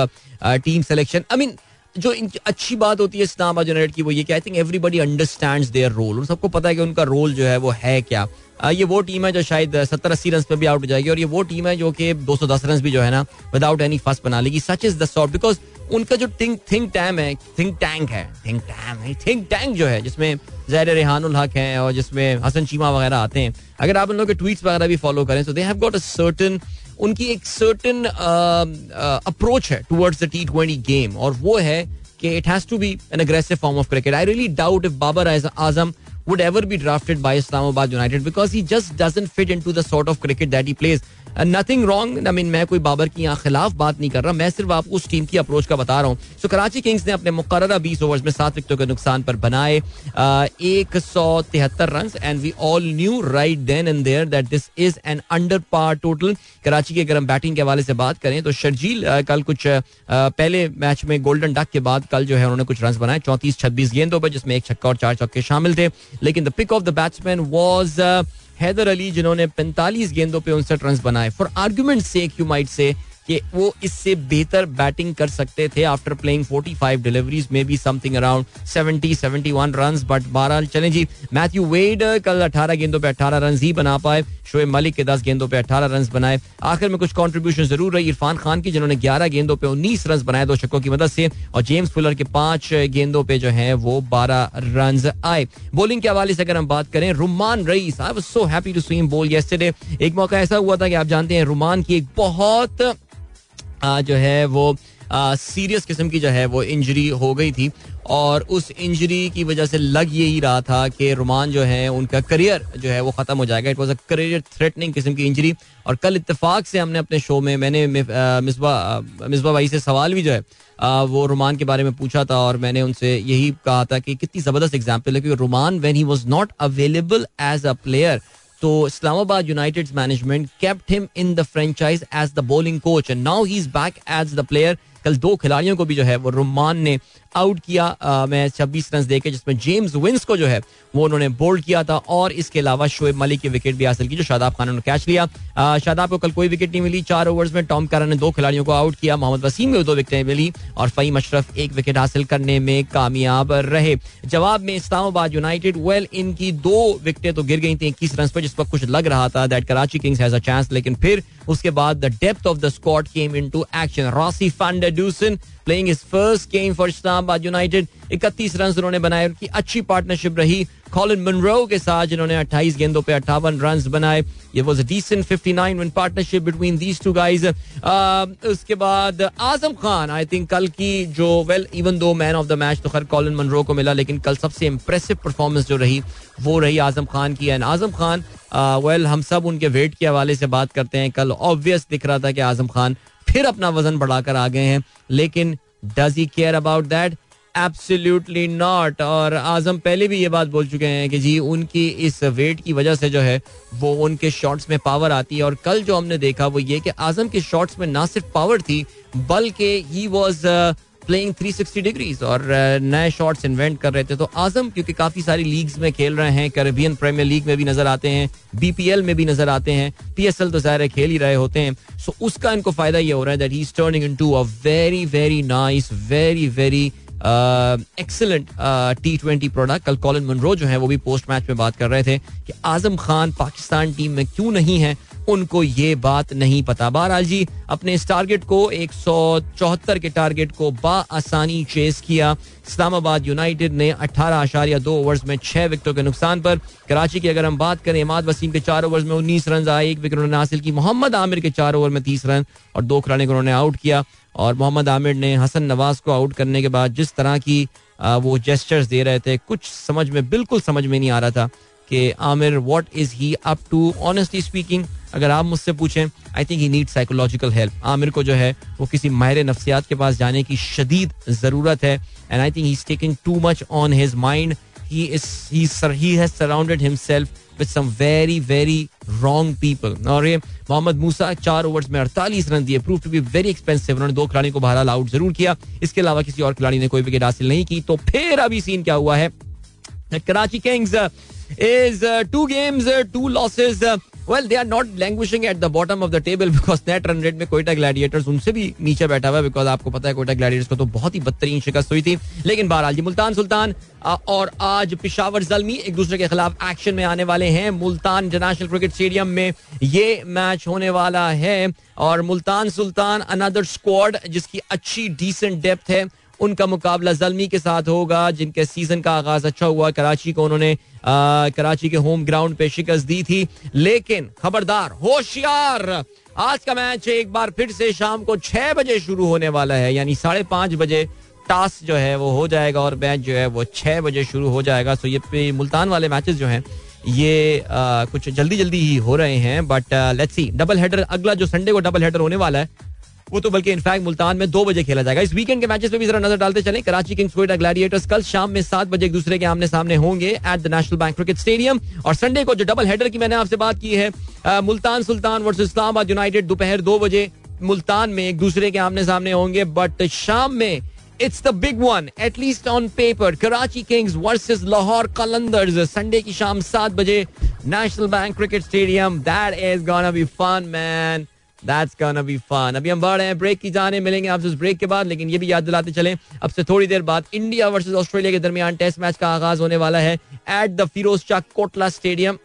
टीम सिलेक्शन आई मीन जो इनकी अच्छी बात होती है इस्लामाबाद यूनाइटेड की वो ये कि I think everybody understand their role और सबको पता है कि उनका रोल जो है वो है क्या। ये वो टीम है जो शायद सत्तर अस्सी रन पे भी आउट हो जाएगी और ये वो टीम है जो कि दो सौ दस रन भी जो है ना विदाउट एनी फ़र्स्ट बना लेगी। सच इज़ द बिकॉज़ उनका जो थिंक थिंक टैम है थिंक टैंक है थिंक टैम है थिंक टैंक जो है, जिसमें जहर रेहानुल हक हैं और जिसमें हसन चीमा वगैरह आते हैं। अगर आप उन लोगों के ट्वीट्स वगैरह भी फॉलो करें तो they have got a certain उनकी एक सर्टन अप्रोच है towards the T twenty game और वो है कि it has to be an aggressive form of cricket I really doubt if Babar Azam would ever be drafted by Islamabad United because he just doesn't fit into the sort of cricket that he plays. Nothing wrong I mean मैं कोई बाबर की यहाँ खिलाफ बात नहीं कर रहा। मैं सिर्फ़ आपको उस टीम की अप्रोच का बता रहा हूँ। सो कराची किंग्स ने अपने मुकर बीस ओवर्स में सात विकेटों के नुकसान पर बनाए एक सौ तिहत्तर run and we all knew right then and there that this is an under par total Karachi के अगर हम बैटिंग के हवाले से बात करें तो शर्जील कल कुछ पहले मैच में गोल्डन डक के बाद कल जो है उन्होंने कुछ रन बनाए, चौंतीस छब्बीस गेंदों पर, जिसमें एक छक्का और चार चौके शामिल थे। लेकिन the pick of the batsman was Haider Ali, जिन्होंने 45 गेंदों पर उनसठ रन बनाए। For argument sake you might say कि वो इससे बेहतर बैटिंग कर सकते थे आफ्टर प्लेइंग 45 डिलीवरीज में be something around 70 71 runs but बहरहाल चलें जी मैथ्यू वेड कल 18 गेंदों पे 18 रन ही बना पाए, शोएब मलिक के 10 गेंदों पे 18 रन बनाए। आखिर में कुछ कॉन्ट्रीब्यूशन ज़रूर रही, इरफान खान की, जिन्होंने 11 गेंदों पे 19 रन बनाए दो छक्कों की मदद से, और जेम्स फुलर के पाँच गेंदों पे जो है, वो 12 रन आए। बॉलिंग के हवाले से अगर हम बात करें, Rumman Raees I was so happy to see bowl yesterday एक मौका ऐसा हुआ था कि आप जानते हैं, रुमान की एक बहुत जो है वो सीरियस किस्म की जो है वो इंजरी हो गई थी और उस इंजरी की वजह से लग यही रहा था कि रुमान जो है उनका करियर जो है वो ख़त्म हो जाएगा। It was a career threatening किस्म की इंजरी और कल इतफाक से हमने अपने शो में मैंने मिसबा मिसबा भाई से सवाल भी जो है वो रुमान के बारे में पूछा था और मैंने उनसे यही कहा था कि कितनी ज़बरदस्त एग्ज़ाम्पल है क्योंकि Rumman when he was not available as a player तो Islamabad United management kept him in the franchise as the bowling coach and now he is back as the player कल दो खिलाड़ियों को भी जो है वो रुमान ने आउट किया मैं छब्बीस रन देके, जिसमें जेम्स विंस को जो है, वो उन्होंने बोल्ड किया था। और इसके अलावा शोएब मलिक की विकेट भी हासिल की, जो शादाब खान ने कैच लिया। शादाब को कल कोई विकेट नहीं मिली। चार ओवर्स में टॉम कारा ने दो खिलाड़ियों को आउट किया। मोहम्मद वसीम में दो विकेटें मिली। और फईम अशरफ एक विकेट हासिल करने में कामयाब रहे। जवाब में इस्लामाबाद यूनाइटेड वेल इनकी दो विकेटें तो गिर गई थी इक्कीस रन पर, जिस पर कुछ लग रहा था that Karachi Kings has a chance लेकिन फिर उसके बाद the depth of the squad came into action Rassie Dussen playing his first game for Islamabad United इकतीस रन उन्होंने बनाए उनकी अच्छी पार्टनरशिप रही। कॉलिन मनरो के साथ जिन्होंने 28 गेंदों पे अट्ठावन रन बनाए। ये was a decent 59 win partnership between these two guys उसके बाद आज़म खान आई थिंक कल की जो well even though man of the match तो खैर कॉलिन मनरो को मिला लेकिन कल सबसे इंप्रेसिव परफॉर्मेंस जो रही वो रही आज़म खान की। And Azam Khan well uh, हम सब उनके वेट के हवाले से बात करते हैं। कल ऑब्वियस दिख रहा था कि आज़म खान फिर अपना वज़न बढ़ाकर आ गए हैं। लेकिन does he care about that absolutely not और आज़म, पहले भी ये बात बोल चुके हैं कि जी, उनकी इस वेट की वजह से जो है, वो उनके शॉट्स में पावर आती है। और कल जो हमने देखा, वो ये कि आज़म के शॉट्स में ना सिर्फ़ पावर थी, बल्कि ही वॉज़ प्लेइंग 360 डिग्रीज और नए शॉट्स इन्वेंट कर रहे थे। तो आज़म, क्योंकि काफ़ी सारी लीग्स में खेल रहे हैं कैरेबियन प्रीमियर लीग में भी नज़र आते हैं बीपीएल में भी नज़र आते हैं पीएसएल तो ज़ाहिर खेल ही रहे होते हैं। सो उसका इनको फ़ायदा ये हो रहा है that he is turning into a very very nice very very excellent T twenty product कल कॉलिन मनरो जो है, वो भी पोस्ट मैच में बात कर रहे थे कि आज़म खान पाकिस्तान टीम में क्यों नहीं है? उनको ये बात नहीं पता। बहरहाल जी, अपने इस टारगेट को, एक सौ चौहत्तर के टारगेट को आसानी चेस किया। इस्लामाबाद यूनाइटेड ने अठारह आशारिया दो ओवर्स में छह विकेटों के नुकसान पर। कराची की अगर हम बात करें, इमाद वसीम के चार ओवर्स में उन्नीस रन आए, एक विकेट उन्होंने हासिल की। मोहम्मद आमिर के चार ओवर में तीस रन और दो खिलाड़ी को उन्होंने आउट किया। और मोहम्मद आमिर ने हसन नवाज़ को आउट करने के बाद जिस तरह की वो जेस्टर्स दे रहे थे, कुछ समझ में, बिल्कुल समझ में नहीं आ रहा था कि Aamir what is he up to honestly speaking अगर आप मुझसे पूछें I think he need psychological help Aamir को जो है, वो किसी माहिर नफ्सियात के पास जाने की शदीद ज़रूरत है and I think he is taking too much on his mind he is he has surrounded himself with some very very wrong people और ये मोहम्मद मूसा, चार ओवर्स में अड़तालीस रन दिए prove to be very expensive उन्होंने दो खिलाड़ियों को बहरहाल आउट ज़रूर किया। इसके अलावा किसी और खिलाड़ी ने कोई विकेट हासिल नहीं की तो फिर अभी सीन क्या हुआ है? Karachi Kings is two games two losses well they are not languishing at the bottom of the table because net run rate में कोयटा ग्लैडिएटर्स उनसे भी नीचे बैठा हुआ बिकॉज़ आपको पता है कोयटा ग्लैडिएटर्स को तो बहुत ही बदतरीन शिकस्त हुई थी। लेकिन बहरहाल जी, मुल्तान सुल्तान और आज पिशावर जलमी एक दूसरे के खिलाफ एक्शन में आने वाले हैं। मुल्तान इंटरनेशनल क्रिकेट स्टेडियम में ये मैच होने वाला है। और मुल्तान सुल्तान अनदर स्क्वाड जिसकी अच्छी डिसेंट डेप्थ है। उनका मुकाबला जलमी के साथ होगा जिनके सीज़न का आगाज़ अच्छा हुआ। कराची को उन्होंने कराची के होम ग्राउंड पे शिकस्त दी थी। लेकिन खबरदार होशियार आज का मैच एक बार फिर से शाम को छह बजे शुरू होने वाला है। यानी साढ़े पाँच बजे टास जो है वो हो जाएगा और मैच जो है वो छह बजे शुरू हो जाएगा। सो ये मुल्तान वाले मैचेस जो हैं ये आ, कुछ जल्दी जल्दी ही हो रहे हैं। But let's see double header अगला जो संडे को डबल हेडर होने वाला है वो तो बल्कि इनफैक्ट मुल्तान में दो बजे खेला जाएगा। इस वीकेंड के मैचेस पे भी जरा नज़र डालते चले। कराची किंग्स कोयटा ग्लैडिएटर्स कल शाम में सात बजे एक दूसरे के आमने सामने होंगे at the National Bank Cricket Stadium और संडे को जो डबल हेडर की मैंने आपसे बात की है मुल्तान सुल्तान वर्सेस इस्लामाबाद यूनाइटेड दोपहर दो बजे मुल्तान में एक दूसरे के आमने सामने होंगे। बट शाम में it's the big one at least on paper Karachi Kings versus Lahore Qalandars. Sunday की शाम सात बजे National Bank Cricket Stadium that is gonna be fun man that's gonna be fun अभी हम बढ़ रहे हैं ब्रेक की जाने मिलेंगे आपसे उस ब्रेक के बाद, लेकिन ये भी याद दिलाते चले, अब से थोड़ी देर बाद इंडिया वर्सेज ऑस्ट्रेलिया के दरमियान टेस्ट मैच का आगाज़ होने वाला है at the Firoz Shah Kotla Stadium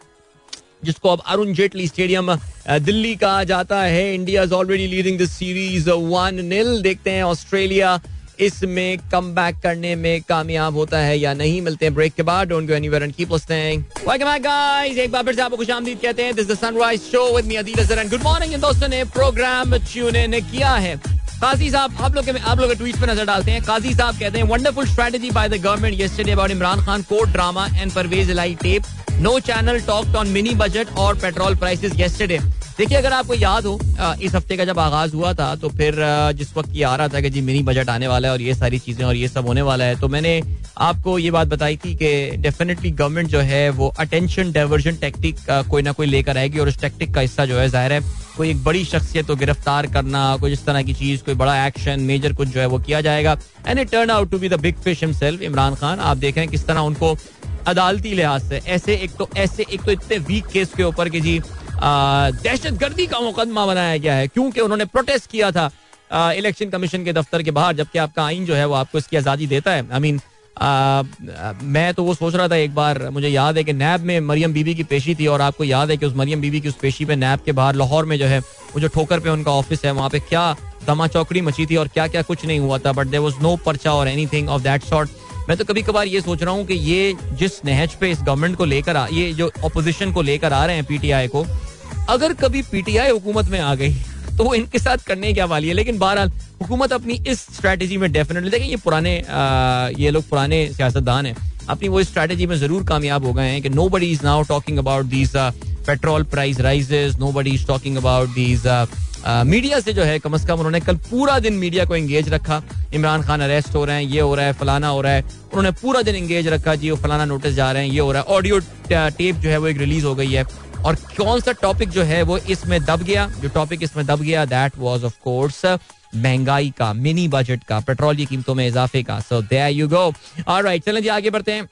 जिसको अब अरुण जेटली स्टेडियम दिल्ली कहा जाता है। India is already leading this series one nil देखते हैं ऑस्ट्रेलिया इसमें कम बैक करने में कामयाब होता है या नहीं? मिलते हैं ब्रेक के बाद। Don't go anywhere and keep listening welcome back guys एक बार फिर से आपको खुशामदीद कहते हैं। This the Sunrise show with me Adeel and good morning इन दोस्तों ने प्रोग्राम ट्यून इन किया है। काजी साहब, आप लोग आप लोग ट्वीट पे नज़र डालते हैं। काजी साहब कहते हैं wonderful strategy by the government yesterday about Imran Khan court drama and Parvez Elahi tape no channel talked on mini budget और पेट्रोल प्राइसेस यस्टरडे देखिए, अगर आपको याद हो इस हफ़्ते का जब आगाज़ हुआ था तो फिर जिस वक्त ये आ रहा था कि जी मिनी बजट आने वाला है और ये सारी चीज़ें और ये सब होने वाला है तो मैंने आपको ये बात बताई थी कि डेफिनेटली गवर्नमेंट जो है, वो अटेंशन डाइवर्जन टेक्टिक कोई ना कोई लेकर आएगी और उस टेक्टिक का हिस्सा जो है, ज़ाहिर है कोई एक बड़ी शख्सियत को गिरफ़्तार करना, कोई इस तरह की चीज़, कोई बड़ा एक्शन मेजर कुछ जो है वो किया जाएगा। And it turn out to be the big fish himself Imran Khan. आप देखें किस तरह उनको अदालती लिहाज से, ऐसे एक तो ऐसे एक तो इतने वीक केस के ऊपर कि जी दहशत गर्दी का मुकदमा बनाया गया है, क्योंकि उन्होंने प्रोटेस्ट किया था इलेक्शन कमीशन के दफ्तर के बाहर, जबकि आपका आइन जो है वो आपको इसकी आज़ादी देता है। आई मीन मैं तो वो सोच रहा था एक बार, मुझे याद है कि नैब में मरियम बीबी की पेशी थी और आपको याद है कि उस मरियम बीबी की उस पेशी पे नैब के बाहर लाहौर में जो है, वो जो ठोकर पे उनका ऑफ़िस है, वहाँ पे क्या दमा चौकड़ी मची थी और क्या क्या कुछ नहीं हुआ था बट देर वॉज़ नो पर्चा और anything of that sort मैं तो कभी कभार ये सोच रहा हूँ कि ये जिस नहज पे इस गवर्नमेंट को लेकर ये जो अपोजिशन को लेकर आ रहे हैं पीटीआई को, अगर कभी पीटीआई हुकूमत में आ गई तो वो इनके साथ करने क्या वाली है? लेकिन बहरहाल, हुकूमत अपनी इस स्ट्रेटेजी में डेफिनेटली देखें ये पुराने ये लोग पुराने सियासतदान हैं, अपनी वो स्ट्रेटेजी में ज़रूर कामयाब हो गए हैं कि nobody is now talking about these petrol price raises nobody is talking about these media से जो है, कम अज कम उन्होंने कल पूरा दिन मीडिया को एंगेज रखा। इमरान खान अरेस्ट हो रहे हैं, ये हो रहा है, फलाना हो रहा है। उन्होंने पूरा दिन एंगेज रखा, जी वो फलाना नोटिस जा रहे हैं, ये हो रहा है। ऑडियो टेप जो है वो एक रिलीज़ हो गई है। और कौन सा टॉपिक जो है वो इसमें दब गया? जो टॉपिक इसमें दब गया दैट वॉज़ ऑफ़ कोर्स महँगाई का मिनी बजट का पेट्रोल की कीमतों में इजाफे का। So there you go alright चलें जी, आगे बढ़ते हैं।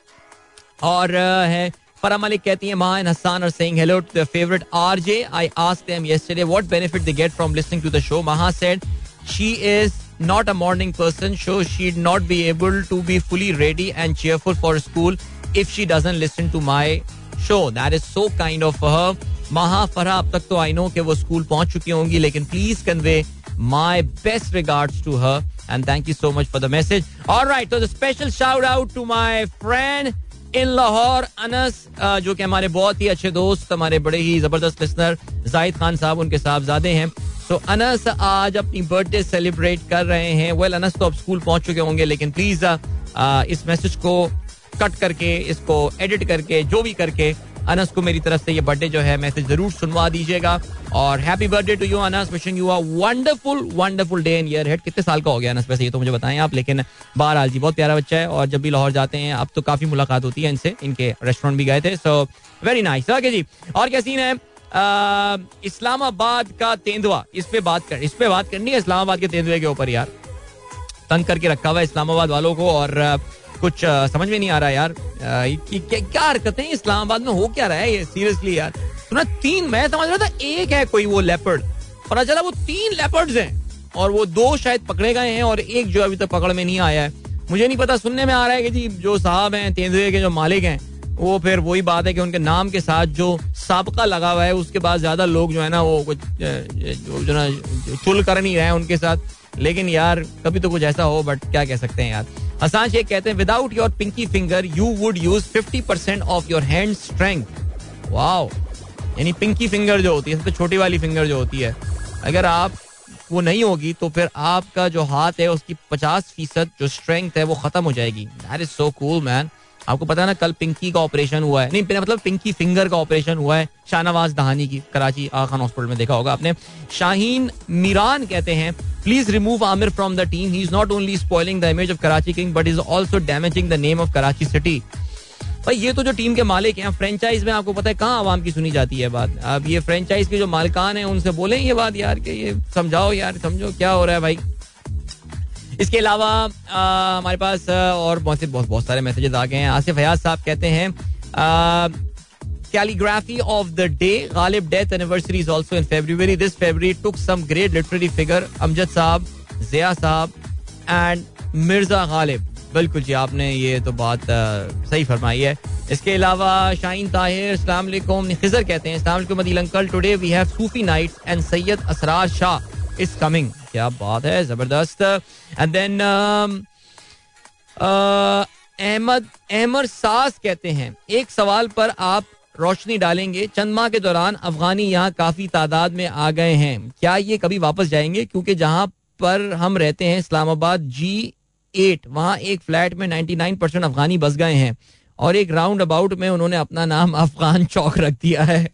और है फरा मलिक कहती है, माँ and Hasan are saying hello to the favourite RJ I asked them yesterday what benefit they get from listening to the show Maha said she is not a morning person so she'd not be able to be fully ready and cheerful for school if she doesn't listen to my show that is so kind of her Maha Farah अब तक तो I know कि वो school पहुँच चुकी होंगी लेकिन please convey my best regards to her and thank you so much for the message और राइट तो special shout out to my friend in Lahore Anas जो कि हमारे बहुत ही अच्छे दोस्त, हमारे बड़े ही ज़बरदस्त लिसनर जाहिद खान साहब, उनके साहबजादे हैं। तो अनस आज अपनी बर्थडे सेलिब्रेट कर रहे हैं। वेल अनस तो अब स्कूल पहुँच चुके होंगे, लेकिन प्लीज़ इस मैसेज को कट करके, इसको एडिट करके, जो भी करके, अनस को मेरी तरफ़ से ये बर्थडे जो है मैसेज ज़रूर सुनवा दीजिएगा। और happy birthday to you Anas wishing you a wonderful wonderful day in year head कितने साल का हो गया, अनस, वैसे ये तो मुझे बताएँ आप, लेकिन बहरहाल जी, बहुत प्यारा बच्चा है, और जब भी लाहौर जाते हैं, अब तो काफ़ी मुलाकात होती है इनसे, इनके रेस्टोरेंट भी गए थे सो वेरी नाइस ओके जी, और क्या सीन है? इस्लामाबाद का तेंदुआ, इस पे बात कर, इस पे बात करनी है, इस्लामाबाद के तेंदुए के ऊपर यार। तंग करके रखा हुआ है इस्लामाबाद वालों को, और कुछ समझ में नहीं आ रहा यार। क्या हरकतें इस्लामाबाद में हो क्या रहा है ये? सीरियसली यार। सुना, तीन मैं समझ रहा था, एक है कोई वो लेपर्ड पता चला वो तीन लेपर्ड्स हैं। और वो दो शायद पकड़े गए हैं और एक जो अभी तक पकड़ में नहीं आया है। मुझे नहीं पता, सुनने में आ रहा है कि जी जो साहब हैं, तेंदुए के जो मालिक हैं, वो फिर वही बात है कि उनके नाम के साथ जो सबका लगा हुआ है, उसके बाद ज़्यादा लोग जो है ना वो कुछ जो ना चुल कर नहीं रहे हैं उनके साथ। लेकिन यार, कभी तो कुछ ऐसा हो बट क्या कह सकते हैं यार। हसान शेख कहते हैं without your pinky finger you would use fifty percent of your hand strength wow यानी पिंकी फिंगर जो होती है, सबसे छोटी वाली फिंगर जो होती है, अगर आप, वो नहीं होगी तो फिर आपका जो हाथ है, उसकी पचास फ़ीसद जो स्ट्रेंथ है, वो खत्म हो जाएगी। That is so cool man आपको पता है ना, कल पिंकी का ऑपरेशन हुआ है। नहीं मतलब पिंकी फिंगर का ऑपरेशन हुआ है, शाहनवाज दहानी की, कराची आगा खान हॉस्पिटल में देखा होगा आपने। शाहीन मीरान कहते हैं please remove Aamir from the team he is not only spoiling the image of Karachi King but is also damaging the name of Karachi city भाई, ये तो जो टीम के मालिक हैं फ्रेंचाइज में आपको पता है कहाँ आवाम की सुनी जाती है बात। अब ये फ्रेंचाइज के जो मालिकान हैं, उनसे बोले ये बात यार कि ये समझाओ यार, समझो क्या हो रहा है भाई। इसके अलावा हमारे पास और बहुत से, बहुत बहुत सारे मैसेजेस आ गए हैं। आसिफ हयाज साहब कहते हैं calligraphy of the day Ghalib death anniversary is also in February this February took some great literary figure Amjad साहब जिया साहब एंड मिर्ज़ा गालिब बिल्कुल जी, आपने ये तो बात सही फरमाई है। इसके अलावा, शाहीन ताहिर अस्सलाम खिजर कहते हैं अस्सलाम uncle today we have Sufi nights and Syed Asrar Shah is coming क्या बात है ज़बरदस्त एंड देन अहमद अहमद सास कहते हैं, एक सवाल पर आप रोशनी डालेंगे। चंद माह के दौरान अफगानी यहाँ काफ़ी तादाद में आ गए हैं। क्या ये कभी वापस जाएँगे? क्योंकि जहाँ पर हम रहते हैं, इस्लामाबाद जी एट वहाँ एक फ्लैट में 99 परसेंट अफगानी बस गए हैं। और एक राउंड अबाउट में उन्होंने अपना नाम अफगान चौक रख दिया है।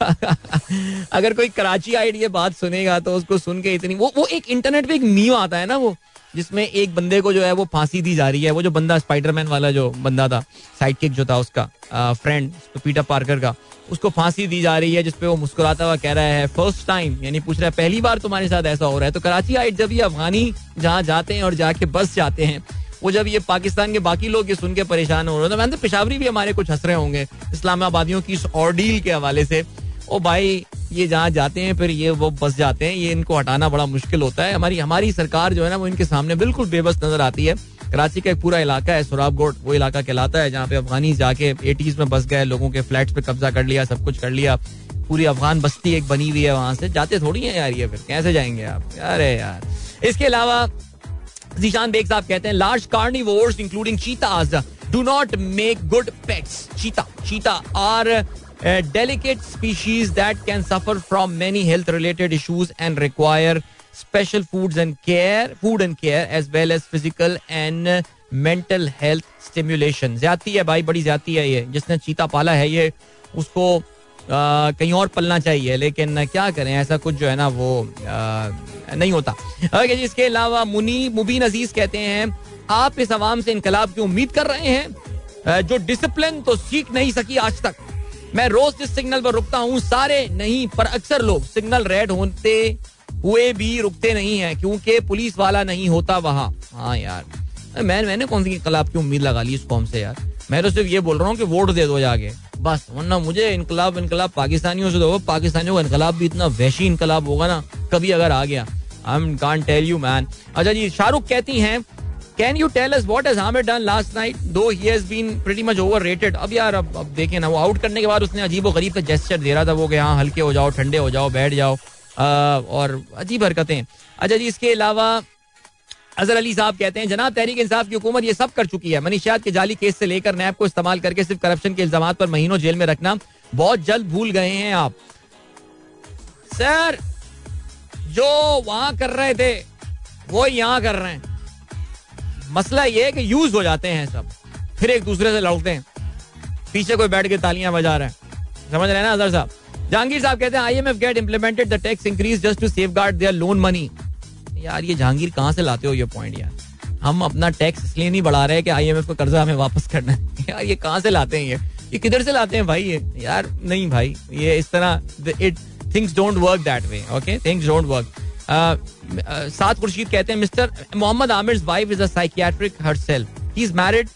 अगर कोई कराची आइड ये बात सुनेगा तो उसको सुन के इतनी वो वो एक इंटरनेट पे एक मीम आता है ना वो, जिसमें एक बंदे को जो है वो फांसी दी जा रही है। वो जो बंदा स्पाइडरमैन वाला जो बंदा था साइड किक जो था उसका फ्रेंड पीटर पार्कर का, उसको फांसी दी जा रही है जिसपे वो मुस्कुराता हुआ कह रहा है फ़र्स्ट टाइम यानी पूछ रहा है, पहली बार तुम्हारे साथ ऐसा हो रहा है? तो कराची आइट जब ये अफगानी जहाँ जाते हैं और जाके बस जाते हैं, वो जब ये पाकिस्तान के बाकी लोग ये सुन के परेशान हो रहे हैं तो मैं पिशावरी भी हमारे कुछ हंस रहे होंगे, इस्लामाबादियों की इस ऑर्डील के हवाले से। ओ भाई, ये जहाँ जाते हैं, फिर ये वो बस जाते हैं, ये इनको हटाना बड़ा मुश्किल होता है। हमारी हमारी सरकार जो है ना, वो इनके सामने बिल्कुल बेबस नज़र आती है। कराची का एक पूरा इलाका है, सुराबगोड, वो इलाका कहलाता है, जहाँ पे अफगानी जाके एटीज में बस गए, लोगों के फ्लैट पे कब्जा कर लिया, सब कुछ कर लिया। पूरी अफगान बस्ती एक बनी हुई है वहाँ से। जाते थोड़ी है यार ये फिर, कैसे जाएँगे आप? अरे यार। इसके अलावा, जीशान बेग साहब कहते हैं large carnivores including cheetahs do not make good pets cheetah cheetah, are delicate species that can suffer from many health related issues and require special food and care food and care as well as physical and mental health stimulation ज़्यादा है भाई, बड़ी ज़्यादा है ये। जिसने चीता पाला है ये, उसको कहीं और पलना चाहिए, लेकिन क्या करें? ऐसा कुछ जो है ना वो नहीं होता। इसके अलावा मुनी, मुबीन अज़ीज़ कहते हैं, आप इस आवाम से इनकलाब की उम्मीद कर रहे हैं? जो डिसिप्लिन तो सीख नहीं सकी आज तक। मैं रोज जिस सिग्नल पर रुकता हूँ, सारे नहीं, पर अक्सर लोग सिग्नल रेड होते हुए भी रुकते नहीं है, क्योंकि पुलिस वाला नहीं होता वहाँ। हाँ यार। मैं, मैंने कौन सी इनकलाब की उम्मीद लगा ली इस कौम से यार? मैं तो सिर्फ़ ये बोल रहा हूँ कि वोट दे दो जाके। बस, वरना मुझे इनकलाब इनकलाब पाकिस्तानियों से दो पाकिस्तानियों का इनकलाब भी इतना वैशी इनकलाब होगा ना, कभी अगर आ गया। I am can tell you man अच्छा जी, शाहरुख कहती हैं can you tell us what has Hamid done last night though he has been pretty much overrated अब यार, अब अब देखें ना, वो आउट करने के बाद उसने अजीब गरीब का जेस्चर दे रहा था, वो कि हाँ हल्के हो जाओ, ठंडे हो जाओ, बैठ जाओ और अजीब हरकतें। अच्छा जी, इसके अलावा अजहर अली साहब कहते हैं, जनाब तहरीक इंसाफ की हुकूमत ये सब कर चुकी है। मनीषात के जाली केस से लेकर नैब को इस्तेमाल करके सिर्फ़ करप्शन के इल्ज़ाम पर महीनों जेल में रखना बहुत जल्द भूल गए हैं आप। सर, जो वहाँ कर रहे थे, वो यहाँ कर रहे हैं। मसला ये है कि यूज़ हो जाते हैं सब, फिर एक दूसरे से लड़ते हैं। पीछे कोई बैठ के तालियाँ बजा रहे हैं। समझ रहे हैं ना अजहर साहब? जहांगीर साहब कहते हैं IMF get implemented the tax increase just to safeguard their loan money यार, ये जहांगीर कहाँ से लाते हो ये पॉइंट यार? हम अपना टैक्स इसलिए नहीं बढ़ा रहे कि आईएमएफ को कर्जा हमें वापस करना है। यार, ये कहाँ से लाते हैं ये? ये किधर से लाते हैं भाई ये? यार, नहीं भाई, ये इस तरह it things don't work that way okay things don't work सात खुर्शीद कहते हैं, mister Mohammad Aamir wife is a psychiatric herself he is married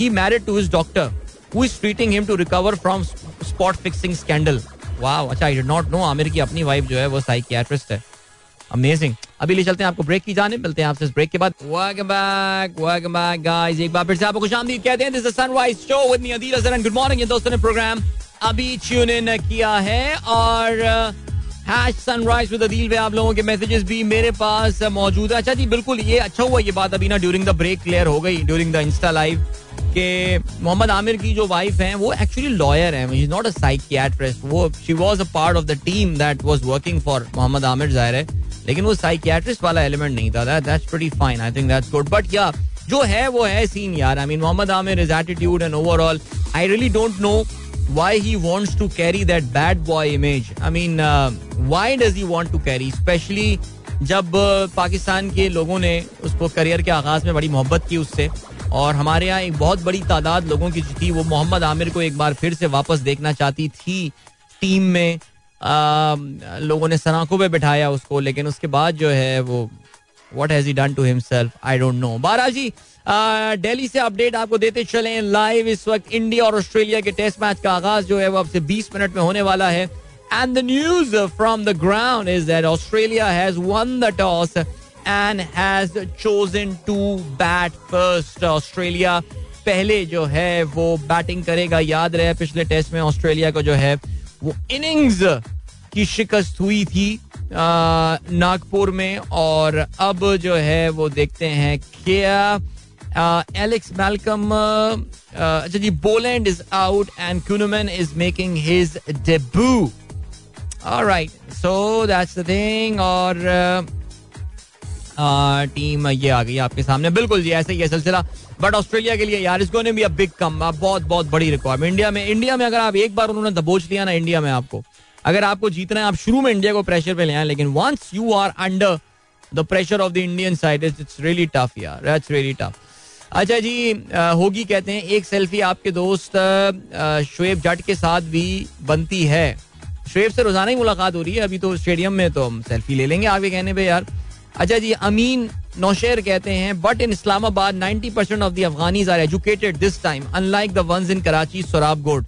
he married to his doctor who is treating him to recover from spot fixing scandal वाह अच्छा I did not know Aamir की अपनी wife जो है, वो psychiatrist है। Amazing अभी ले चलते हैं, आपको ब्रेक की जाने, मिलते हैं आपसे इस ब्रेक के बाद। Welcome back welcome back guys एक बार फिर से आपको खुशामदीद कहते हैं this is Sunrise show with me Adeel Hasan good morning दोस्तों ने प्रोग्राम अभी ट्यून इन किया है और सनराइज विद अदील आप लोगों के मैसेजेस भी मेरे पास मौजूद है। अच्छा जी, बिल्कुल, ये अच्छा हुआ ये बात अभी ना ड्यूरिंग द ब्रेक क्लियर हो गई ड्यूरिंग द इंस्टा लाइव के मोहम्मद आमिर की जो वाइफ है, वो एक्चुअली लॉयर है इज़ नॉट अ साइकियाट्रिस्ट वो she was a part of the team that was working for Mohammad Aamir, ज़ाहिर है, लेकिन वो साइकियाट्रिस्ट वाला एलिमेंट नहीं था that's pretty fine I think that's good but या जो है वो है सीन यार I mean Mohammad Aamir is attitude and overall I really don't know why he wants to carry that bad boy image. I mean, uh, why does he want to carry? Especially जब uh, Pakistan के लोगों ने उसको career के आगाज़ में बड़ी मोहब्बत की उससे और हमारे यहाँ एक बहुत बड़ी तादाद लोगों की थी वो मोहम्मद आमिर को एक बार फिर से वापस देखना चाहती थी टीम में लोगों ने सनाखों पे बिठाया उसको लेकिन उसके बाद जो है वो what has done to himself I don't know बारा जी दिल्ली से अपडेट आपको देते चले लाइव इस वक्त इंडिया और ऑस्ट्रेलिया के टेस्ट मैच का आगाज़ जो है वो अब से 20 मिनट में होने वाला है। And the news from the ground is that Australia has won the toss and has chosen to bat first Australia पहले जो है वो बैटिंग करेगा, याद रहे, पिछले टेस्ट में ऑस्ट्रेलिया को जो है वो इनिंग्स की शिकस्त हुई थी। नागपुर में और अब जो है वो देखते हैं क्या एलेक्स मैलकम अच्छा जी Boland is out and Kuhnemann is making his debut alright so that's the thing और टीम ये आ गई आपके सामने। बिल्कुल जी, ऐसे ही है सिलसिला। बट ऑस्ट्रेलिया के लिए यार, इसको ने भी अब बिग कम बहुत बहुत बड़ी रिक्वायरमेंट इंडिया में इंडिया में अगर आप एक बार उन्होंने दबोच लिया ना इंडिया में आपको। अगर आपको जीतना है, आप शुरू में इंडिया को प्रेशर पे ले आए, लेकिन once you are under the pressure of the Indian side it's really tough यार. इट्स रियली टफ अच्छा जी होगी कहते हैं, एक सेल्फी आपके दोस्त शुएब जट के साथ भी बनती है। शुएब से रोज़ाना ही मुलाकात हो रही है, अभी तो स्टेडियम में तो हम सेल्फी ले लेंगे आगे कहने पे, यार। अच्छा जी, अमीन नौशेर कहते हैं but in Islamabad 90 percent of the Afghanis are educated this time unlike the ones in Karachi Sohrab Goth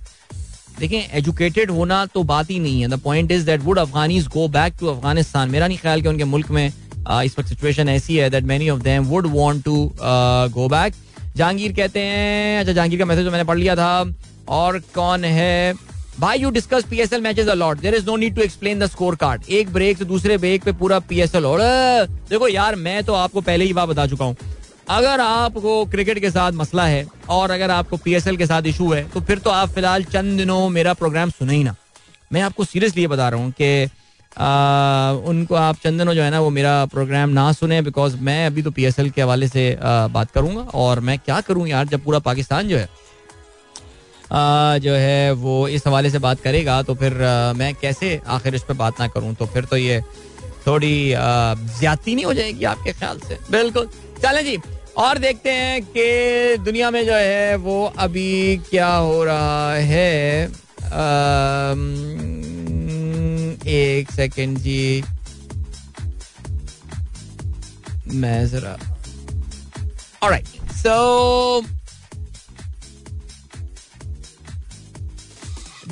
देखें एजुकेटेड होना तो बात ही नहीं है। The point is that would Afghanis go back to Afghanistan मेरा नहीं ख्याल कि उनके मुल्क में इस वक्त सिचुएशन ऐसी है that many of them would want to go back Jahangir कहते हैं अच्छा जहांगीर का मैसेज तो मैंने पढ़ लिया था। और कौन है? भाई you discuss P S L matches a lot there is no need to explain the scorecard एक ब्रेक से दूसरे ब्रेक पे पूरा पी एस एल और, देखो यार, मैं तो आपको पहले ही बात बता चुका हूँ। अगर आपको क्रिकेट के साथ मसला है और अगर आपको पी एस एल के साथ इशू है तो फिर तो आप फ़िलहाल चंद दिनों मेरा प्रोग्राम सुने ही ना। मैं आपको सीरियसली बता रहा हूँ कि उनको आप चंद दिनों जो है ना वो मेरा प्रोग्राम ना सुने बिकॉज़ मैं अभी तो पी एस एल के हवाले से आ, बात करूँगा और मैं क्या करूँ यार जब पूरा पाकिस्तान जो है आ, जो है वो इस हवाले से बात करेगा तो फिर आ, मैं कैसे आखिर इस पर बात ना करूँ? तो फिर तो ये थोड़ी ज्यादती नहीं हो जाएगी आपके ख्याल से? बिल्कुल। चलें जी। और देखते हैं कि दुनिया में जो है वो अभी क्या हो रहा है। एक सेकेंड जी। मैं जरा right so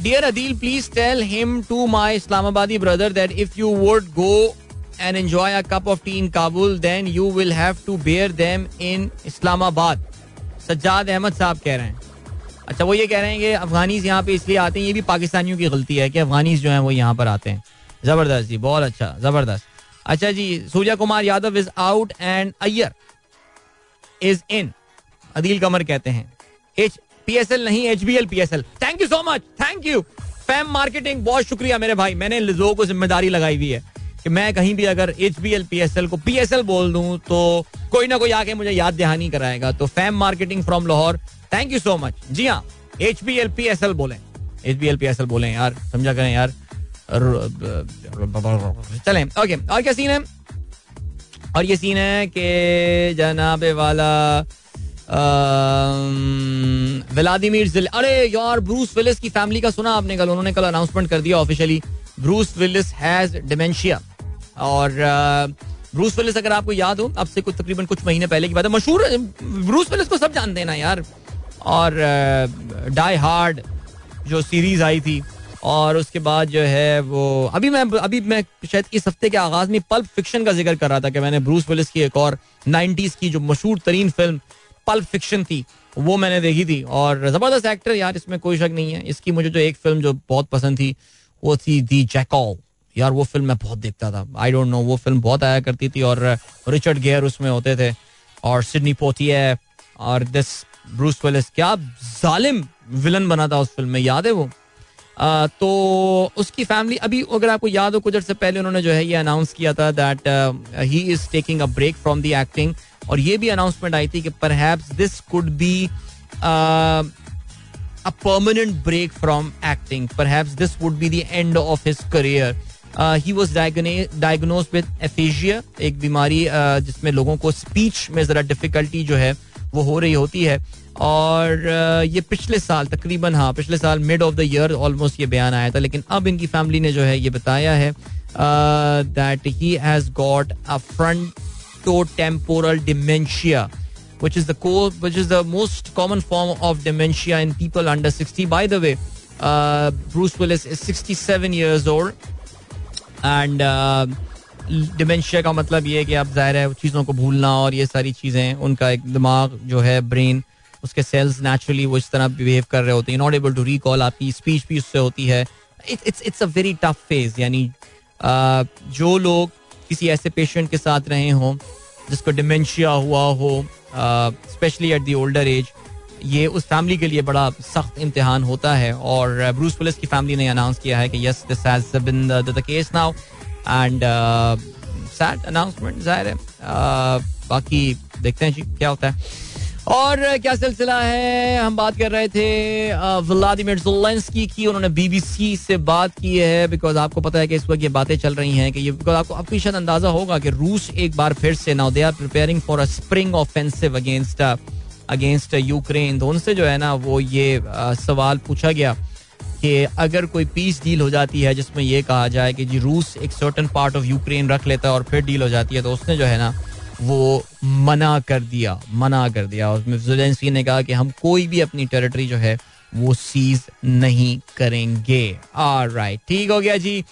dear Adeel please tell him to my इस्लामाबादी brother that if you won't go and enjoy a cup of tea in Kabul, then you will have to bear them in Islamabad. Sajjad Ahmed साहब कह रहे हैं अच्छा वो ये कह रहे हैं कि अफगानीज यहाँ पे इसलिए आते हैं ये भी पाकिस्तानियों की गलती है कि अफगानीज जो हैं वो यहाँ पर आते हैं ज़बरदस्त जी बहुत अच्छा ज़बरदस्त अच्छा जी Surya Kumar Yadav is out and Iyer is in Adeel Qamar कहते हैं एच पीएसएल नहीं H B L PSL thank you so much thank you Fam Marketing बहुत शुक्रिया मेरे भाई मैंने लोगों को ज़िम्मेदारी लगाई हुई है कि मैं कहीं भी अगर H B L P S L को पी एस एल बोल दूँ तो कोई ना कोई आके मुझे याद दहानी कराएगा। तो Fam Marketing from Lahore thank you so much जी हाँ H B L P S L बोले। H B L P S L बोले यार, समझा करें यार। चलें ओके और क्या सीन है? और ये सीन है कि जनाबे वाला व्लादिमीर जिल, अरे यार, ब्रूस विलिस की फैमिली का सुना आपने कल, उन्होंने कल अनाउंसमेंट कर दिया officially Bruce Willis has dementia और ब्रूस विलिस, अगर आपको याद हो, अब से कुछ, तकरीबन कुछ महीने पहले की बात है, मशहूर, ब्रूस विलिस को सब जानते हैं ना यार। और डाई हार्ड जो सीरीज़ आई थी, और उसके बाद जो है वो, अभी मैं अभी मैं शायद इस हफ़्ते के आगाज़ में पल्प फिक्शन का ज़िक्र कर रहा था कि मैंने ब्रूस विलिस की एक और नाइन्टीज की जो मशहूर तरीन फ़िल्म पल्प फिक्शन थी, वो मैंने देखी थी। और ज़बरदस्त एक्टर यार, इसमें कोई शक नहीं है। इसकी मुझे जो एक फ़िल्म जो बहुत पसंद थी, वो थी दी जैकॉल यार, वो फ़िल्म मैं बहुत देखता था। आई डोंट नो वो फ़िल्म बहुत आया करती थी और रिचर्ड गेयर उसमें होते थे और सिडनी पोथिया और दिस ब्रूस विलिस। क्या जालिम विलन बना था उस फ़िल्म में, याद है वो? तो उसकी फैमिली अभी अगर आपको याद हो, कुछ अर्से पहले उन्होंने जो है ये अनाउंस किया था that he is taking a break from the acting और ये भी अनाउंसमेंट आई थी कि perhaps this could be a permanent break from acting. Perhaps this would be the end of his career. He was diagnose with aphasia एक बीमारी जिसमें लोगों को स्पीच में जरा डिफिकल्टी जो है, वो हो रही होती है और ये पिछले साल तकरीबन हाँ पिछले साल mid of the year almost ये बयान आया था लेकिन अब इनकी फैमिली ने जो है ये बताया है that he has got a front temporal dementia which is the core, which is the most common form of dementia in people under 60. By the way, uh, Bruce Willis is 67 years old. And dementia का मतलब ये है कि आप ज़ाहिर है चीज़ों को भूलना और ये सारी चीज़ें उनका एक दिमाग जो है ब्रेन उसके सेल्स नेचुरली वो इस तरह बिहेव कर रहे होते हैं। नॉट एबल टू रिकॉल आपकी स्पीच भी उससे होती है। It's it's a very tough phase यानी जो लोग किसी ऐसे पेशेंट के साथ रहे हों, जिसको डिमेंशिया हुआ हो specially at the older age ये उस फैमिली के लिए बड़ा सख्त इम्तिहान होता है। और ब्रूस पुलिस की फैमिली ने अनाउंस किया है कि yes this has been the case now and sad announcement ज़ाहिर है। बाकी देखते हैं जी, क्या होता है। और क्या सिलसिला है? हम बात कर रहे थे व्लादिमिर जोलेंस्की की। उन्होंने बीबीसी से बात की है बिकॉज़ आपको पता है कि इस वक्त ये बातें चल रही हैं कि ये बिकॉज़ आपको आपको शायद अंदाज़ा होगा कि रूस एक बार फिर से now they are preparing for a spring offensive against against Ukraine तो उनसे जो है ना, वो ये सवाल पूछा गया कि अगर कोई पीस डील हो जाती है, जिसमें ये कहा जाए कि जी रूस एक सर्टन पार्ट ऑफ़ यूक्रेन रख लेता है और फिर डील हो जाती है तो उसने जो है ना वो मना कर दिया, मना कर दिया। उसमें जेलेंस्की ने कहा कि हम कोई भी अपनी टेरिटरी जो है, वो सीज नहीं करेंगे। राइट ठीक हो गया जी।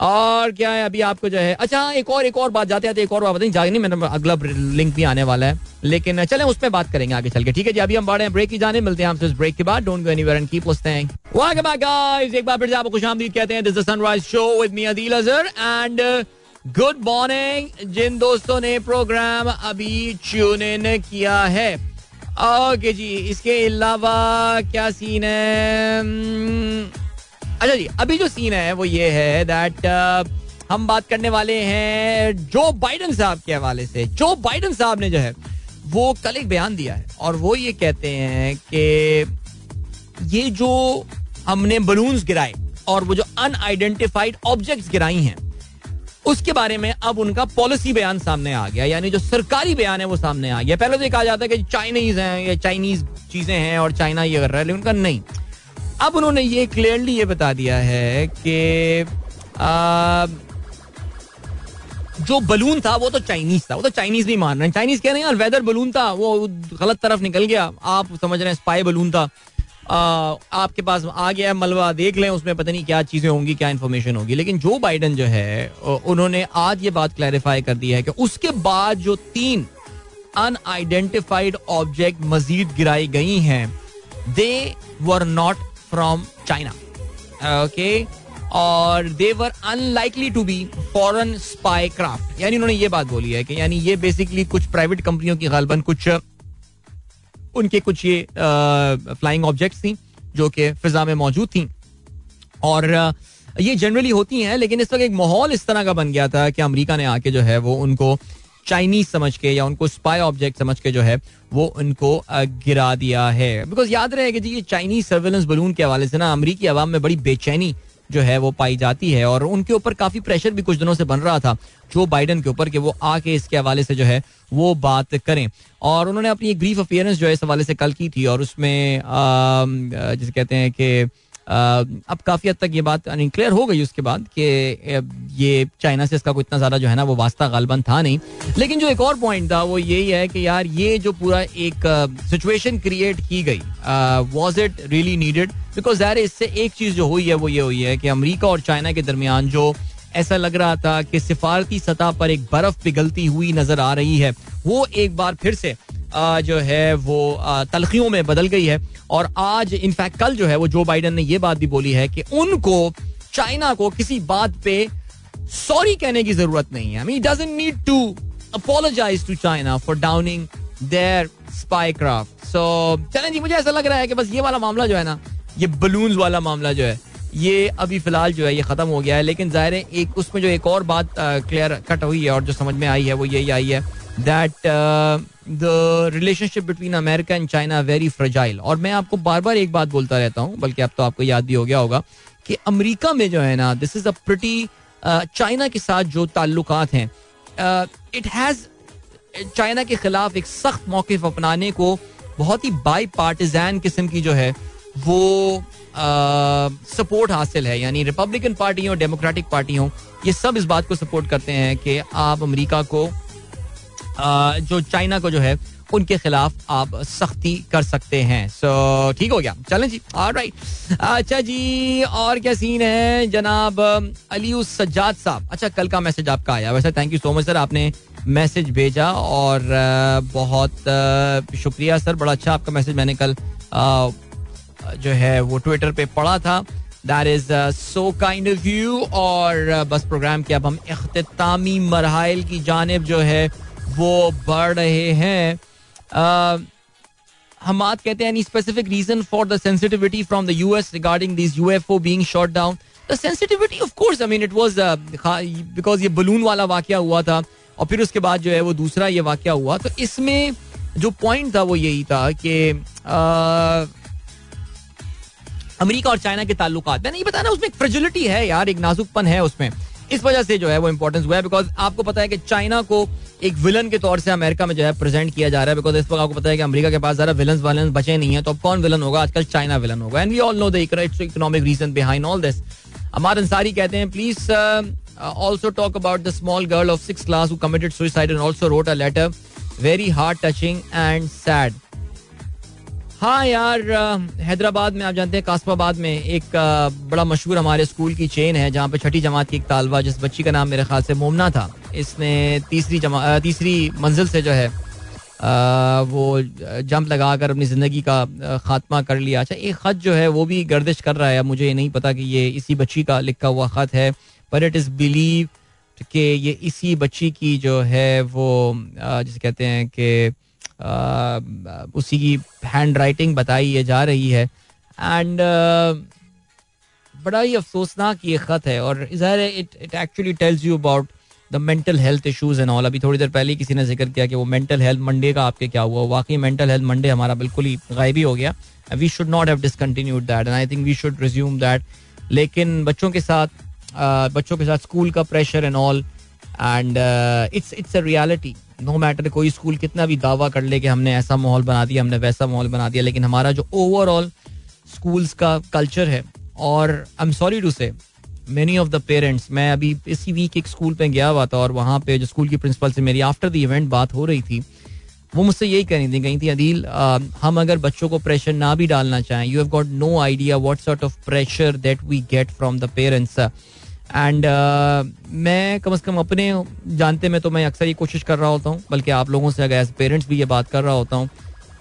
और क्या है, अभी आपको जो है अच्छा एक और एक और बात जाते आते, एक और बात बताइए जागनी मेरा अगला लिंक भी आने वाला है। लेकिन चलें, उस पर बात करेंगे आगे चल के। ठीक है जी, अभी हम बढ़े हैं ब्रेक की जाने, मिलते हैं आपसे इस ब्रेक के बाद। Don't go anywhere and keep listening welcome back guys एक बार फिर से आपको खुशामदीद कहते हैं। This is Sunrise Show with me Adeel Azhar and good morning जिन दोस्तों ने प्रोग्राम अभी ट्यून इन किया है। ओके जी इसके अलावा क्या सीन है? Hmm, अच्छा जी अभी जो सीन है वो ये है दैट uh, हम बात करने वाले हैं जो बाइडन साहब के हवाले से। जो बाइडन साहब ने जो है वो कल एक बयान दिया है और वो ये कहते हैं कि ये जो हमने बलून्स गिराए और वो जो अनआइडेंटिफाइड ऑब्जेक्ट्स गिराई हैं उसके बारे में अब उनका पॉलिसी बयान सामने आ गया, यानी जो सरकारी बयान है वो सामने आ गया। पहले तो ये कहा जाता है कि चाइनीज़ हैं, या चाइनीज़ चीज़ें हैं और चाइना ये कर रहा है, लेकिन उनका नहीं। अब उन्होंने ये क्लियरली ये बता दिया है कि जो बलून था वो तो चाइनीज़ था, वो तो चाइनीज़ भी मान रहे चाइनीज़ कह रहे हैं, यार वेदर बलून था, वो गलत तरफ़ निकल गया, आप समझ रहे हैं स्पाई बलून था। आपके पास आ गया मलबा देख लें, उसमें पता नहीं क्या चीज़ें होंगी, क्या इन्फॉर्मेशन होगी। लेकिन जो बाइडन जो है उन्होंने आज ये बात क्लैरिफाई कर दी है कि उसके बाद जो तीन अनआइडेंटिफाइड ऑब्जेक्ट मजीद गिराई गई हैं they were not from China okay और they were unlikely to be foreign spy craft यानी उन्होंने ये बात बोली है कि यानी ये बेसिकली कुछ प्राइवेट कंपनियों की गालबन, कुछ उनके कुछ ये फ्लाइंग ऑब्जेक्ट्स थी, जो कि फिजा में मौजूद थी। और ये जनरली होती हैं, लेकिन इस वक्त एक माहौल इस तरह का बन गया था कि अमेरिका ने आके जो है वो उनको चाइनीज़ समझ के या उनको स्पाई ऑब्जेक्ट समझ के जो है वो उनको गिरा दिया है। बिकॉज़ याद रहे कि जी, ये चाइनीज़ सर्वेलेंस बलून के हवाले से ना अमरीकी आवाम में बड़ी बेचैनी जो है वो पाई जाती है और उनके ऊपर काफ़ी प्रेशर भी कुछ दिनों से बन रहा था जो बाइडन के ऊपर कि वो आके इसके हवाले से जो है वो बात करें। और उन्होंने अपनी एक ब्रीफ अपियरेंस जो है इस हवाले से कल की थी और उसमें जिसे कहते हैं कि अब काफ़ी हद तक ये बात क्लियर हो गई उसके बाद कि ये चाइना से इसका कोई इतना ज़्यादा जो है ना, वो वास्ता गालबन था नहीं। लेकिन जो एक और पॉइंट था, वो यही है कि यार, ये जो पूरा एक सिचुएशन क्रिएट की गई was it really needed because यार इससे एक चीज़ जो हुई है, वो ये हुई है कि अमरीका और चाइना के दरमियान जो ऐसा लग रहा था कि सिफारती सतह पर एक बर्फ़ पिघलती हुई नज़र आ रही है, वो एक बार फिर से जो है, वो तलखियों में बदल गई है। और आज इनफैक्ट कल जो है, वो जो बाइडन ने ये बात भी बोली है कि उनको चाइना को किसी बात पे सॉरी कहने की ज़रूरत नहीं है। Doesn't need to apologize to China for downing their spy craft so चलें जी, मुझे ऐसा लग रहा है कि बस ये वाला मामला जो है ना, ये बलून वाला मामला जो है, ये अभी फ़िलहाल जो है, ये खत्म हो गया है। लेकिन ज़ाहिर है, एक, उसमें जो एक और बात क्लियर कट हुई है और जो समझ में आई है, वो यही आई है। That the relationship between America and China very fragile और मैं आपको बार बार एक बात बोलता रहता हूँ, बल्कि अब तो आपको याद भी हो गया होगा, कि अमेरिका में जो है ना this is a pretty China के साथ जो ताल्लुक हैं इट हैज़ चाइना के खिलाफ एक सख्त मौके अपनाने को बहुत ही बाई पार्टिजान किस्म की जो है, वो सपोर्ट हासिल है। यानी रिपब्लिकन पार्टी हो डेमोक्रेटिक पार्टी हो, ये सब इस बात को सपोर्ट करते हैं कि आप अमेरिका को जो चाइना को जो है उनके खिलाफ आप सख्ती कर सकते हैं। सो so, ठीक हो गया। चलें जी। राइट अच्छा जी और क्या सीन है? जनाब अली सज्जाद साहब। अच्छा कल का मैसेज आपका आया। वैसे thank you so much sir आपने मैसेज भेजा और बहुत शुक्रिया सर बड़ा अच्छा आपका मैसेज मैंने कल जो है वो ट्विटर पे पढ़ा था। That is so kind of you और बस प्रोग्राम के अब हम अख्तामी मरहल की जानब जो है वो बढ़ रहे हैं। uh, हमाद कहते हैं specific reason for the sensitivity from the US regarding this UFO being shot down the sensitivity of course I mean it was because ये बलून वाला वाकया हुआ था और फिर उसके बाद जो है वो दूसरा ये वाक्य हुआ। तो इसमें जो पॉइंट था वो यही था कि अमेरिका और चाइना के ताल्लुक मैंने ये बताया ना उसमें एक फ्रेजिलिटी है यार एक नाजुकपन है उसमें। इस वजह से जो है वो इंपॉर्टेंस हुआ है बिकॉज़ आपको पता है कि चाइना को एक विलन के तौर से अमेरिका में जो है प्रेजेंट किया जा रहा है बिकॉज़ इस वक्त आपको पता है कि अमेरिका के पास ज़्यादा विलन वालन बचे नहीं है तो अब कौन विलन होगा? आजकल चाइना विलन होगा। And we all know the economic reason behind all this Ammar Ansari कहते हैं please also talk about the small girl of six class who committed suicide and also wrote a letter very hard touching and sad हाँ यार हैदराबाद में आप जानते हैं, कासमाबाद में एक बड़ा मशहूर हमारे स्कूल की चेन है, जहाँ पे छठी जमात की एक तालबा जिस बच्ची का नाम मेरे ख्याल से मोमना था, इसने तीसरी जमा तीसरी मंजिल से जो है वो जंप लगा कर अपनी ज़िंदगी का खात्मा कर लिया। अच्छा एक ख़त जो है, वो भी गर्दिश कर रहा है। मुझे ये नहीं पता कि ये इसी बच्ची का लिखा हुआ ख़त है, पर इट इज़ बिलीव कि ये इसी बच्ची की जो है, वो जिसे कहते हैं कि उसी की हैंड राइटिंग बताई जा रही है। एंड बड़ा ही अफसोसनाक ये ख़त है और ज़ाहिर है it it actually tells you about the mental health issues and all अभी थोड़ी देर पहले किसी ने ज़िक्र किया कि वो मेंटल हेल्थ मंडे का आपके क्या हुआ, वाकई मेंटल हेल्थ मंडे हमारा बिल्कुल ही गायबी हो गया। We should not have discontinued that and I think we should resume that लेकिन बच्चों के साथ बच्चों के साथ स्कूल का pressure and all and it's it's a reality no matter कोई स्कूल कितना भी दावा कर ले कि हमने ऐसा माहौल बना दिया, हमने वैसा माहौल बना दिया, लेकिन हमारा जो ओवरऑल स्कूल्स का कल्चर है, और I am sorry to say many of the parents मैं अभी इसी वीक एक स्कूल पे गया हुआ था और वहाँ पे जो स्कूल की प्रिंसिपल से मेरी आफ्टर द इवेंट बात हो रही थी, वो मुझसे यही कह रही थी, कही थी, अदील हम अगर बच्चों को प्रेशर ना भी डालना चाहें you have got no idea what sort of pressure that we get from the parents and uh, मैं कम से कम अपने जानते में तो मैं अक्सर ये कोशिश कर रहा होता हूँ बल्कि आप लोगों से अगर एज पेरेंट्स भी ये बात कर रहा होता हूँ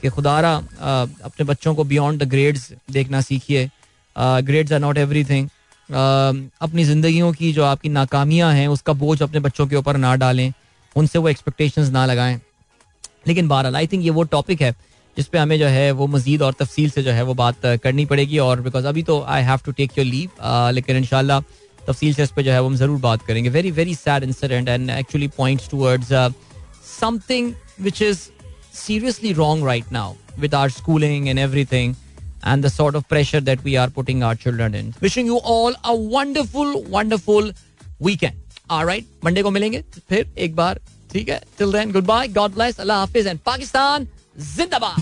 कि खुदारा uh, अपने बच्चों को बियॉन्ड द ग्रेड्स देखना सीखिए। Grades are not everything अपनी ज़िंदगियों की जो आपकी नाकामियाँ हैं उसका बोझ अपने बच्चों के ऊपर ना डालें उनसे वो एक्सपेक्टेशंस ना लगाएँ। लेकिन बहरहाल आई थिंक ये वो टॉपिक है जिस पे हमें जो है वो मजीद और तफसील से जो है वो बात करनी पड़ेगी। और बिकॉज़ अभी तो I have to take your leave लेकिन इनशाला तफसील से इस पर जो है वो हम ज़रूर बात करेंगे very very sad incident and actually points towards something which is seriously wrong right now with our schooling and everything and the sort of pressure that we are putting our children in. Wishing you all a wonderful, wonderful weekend. All right, Monday को मिलेंगे फिर एक बार ठीक है Till then, goodbye, God bless, Allah Hafiz and Pakistan जिंदाबाद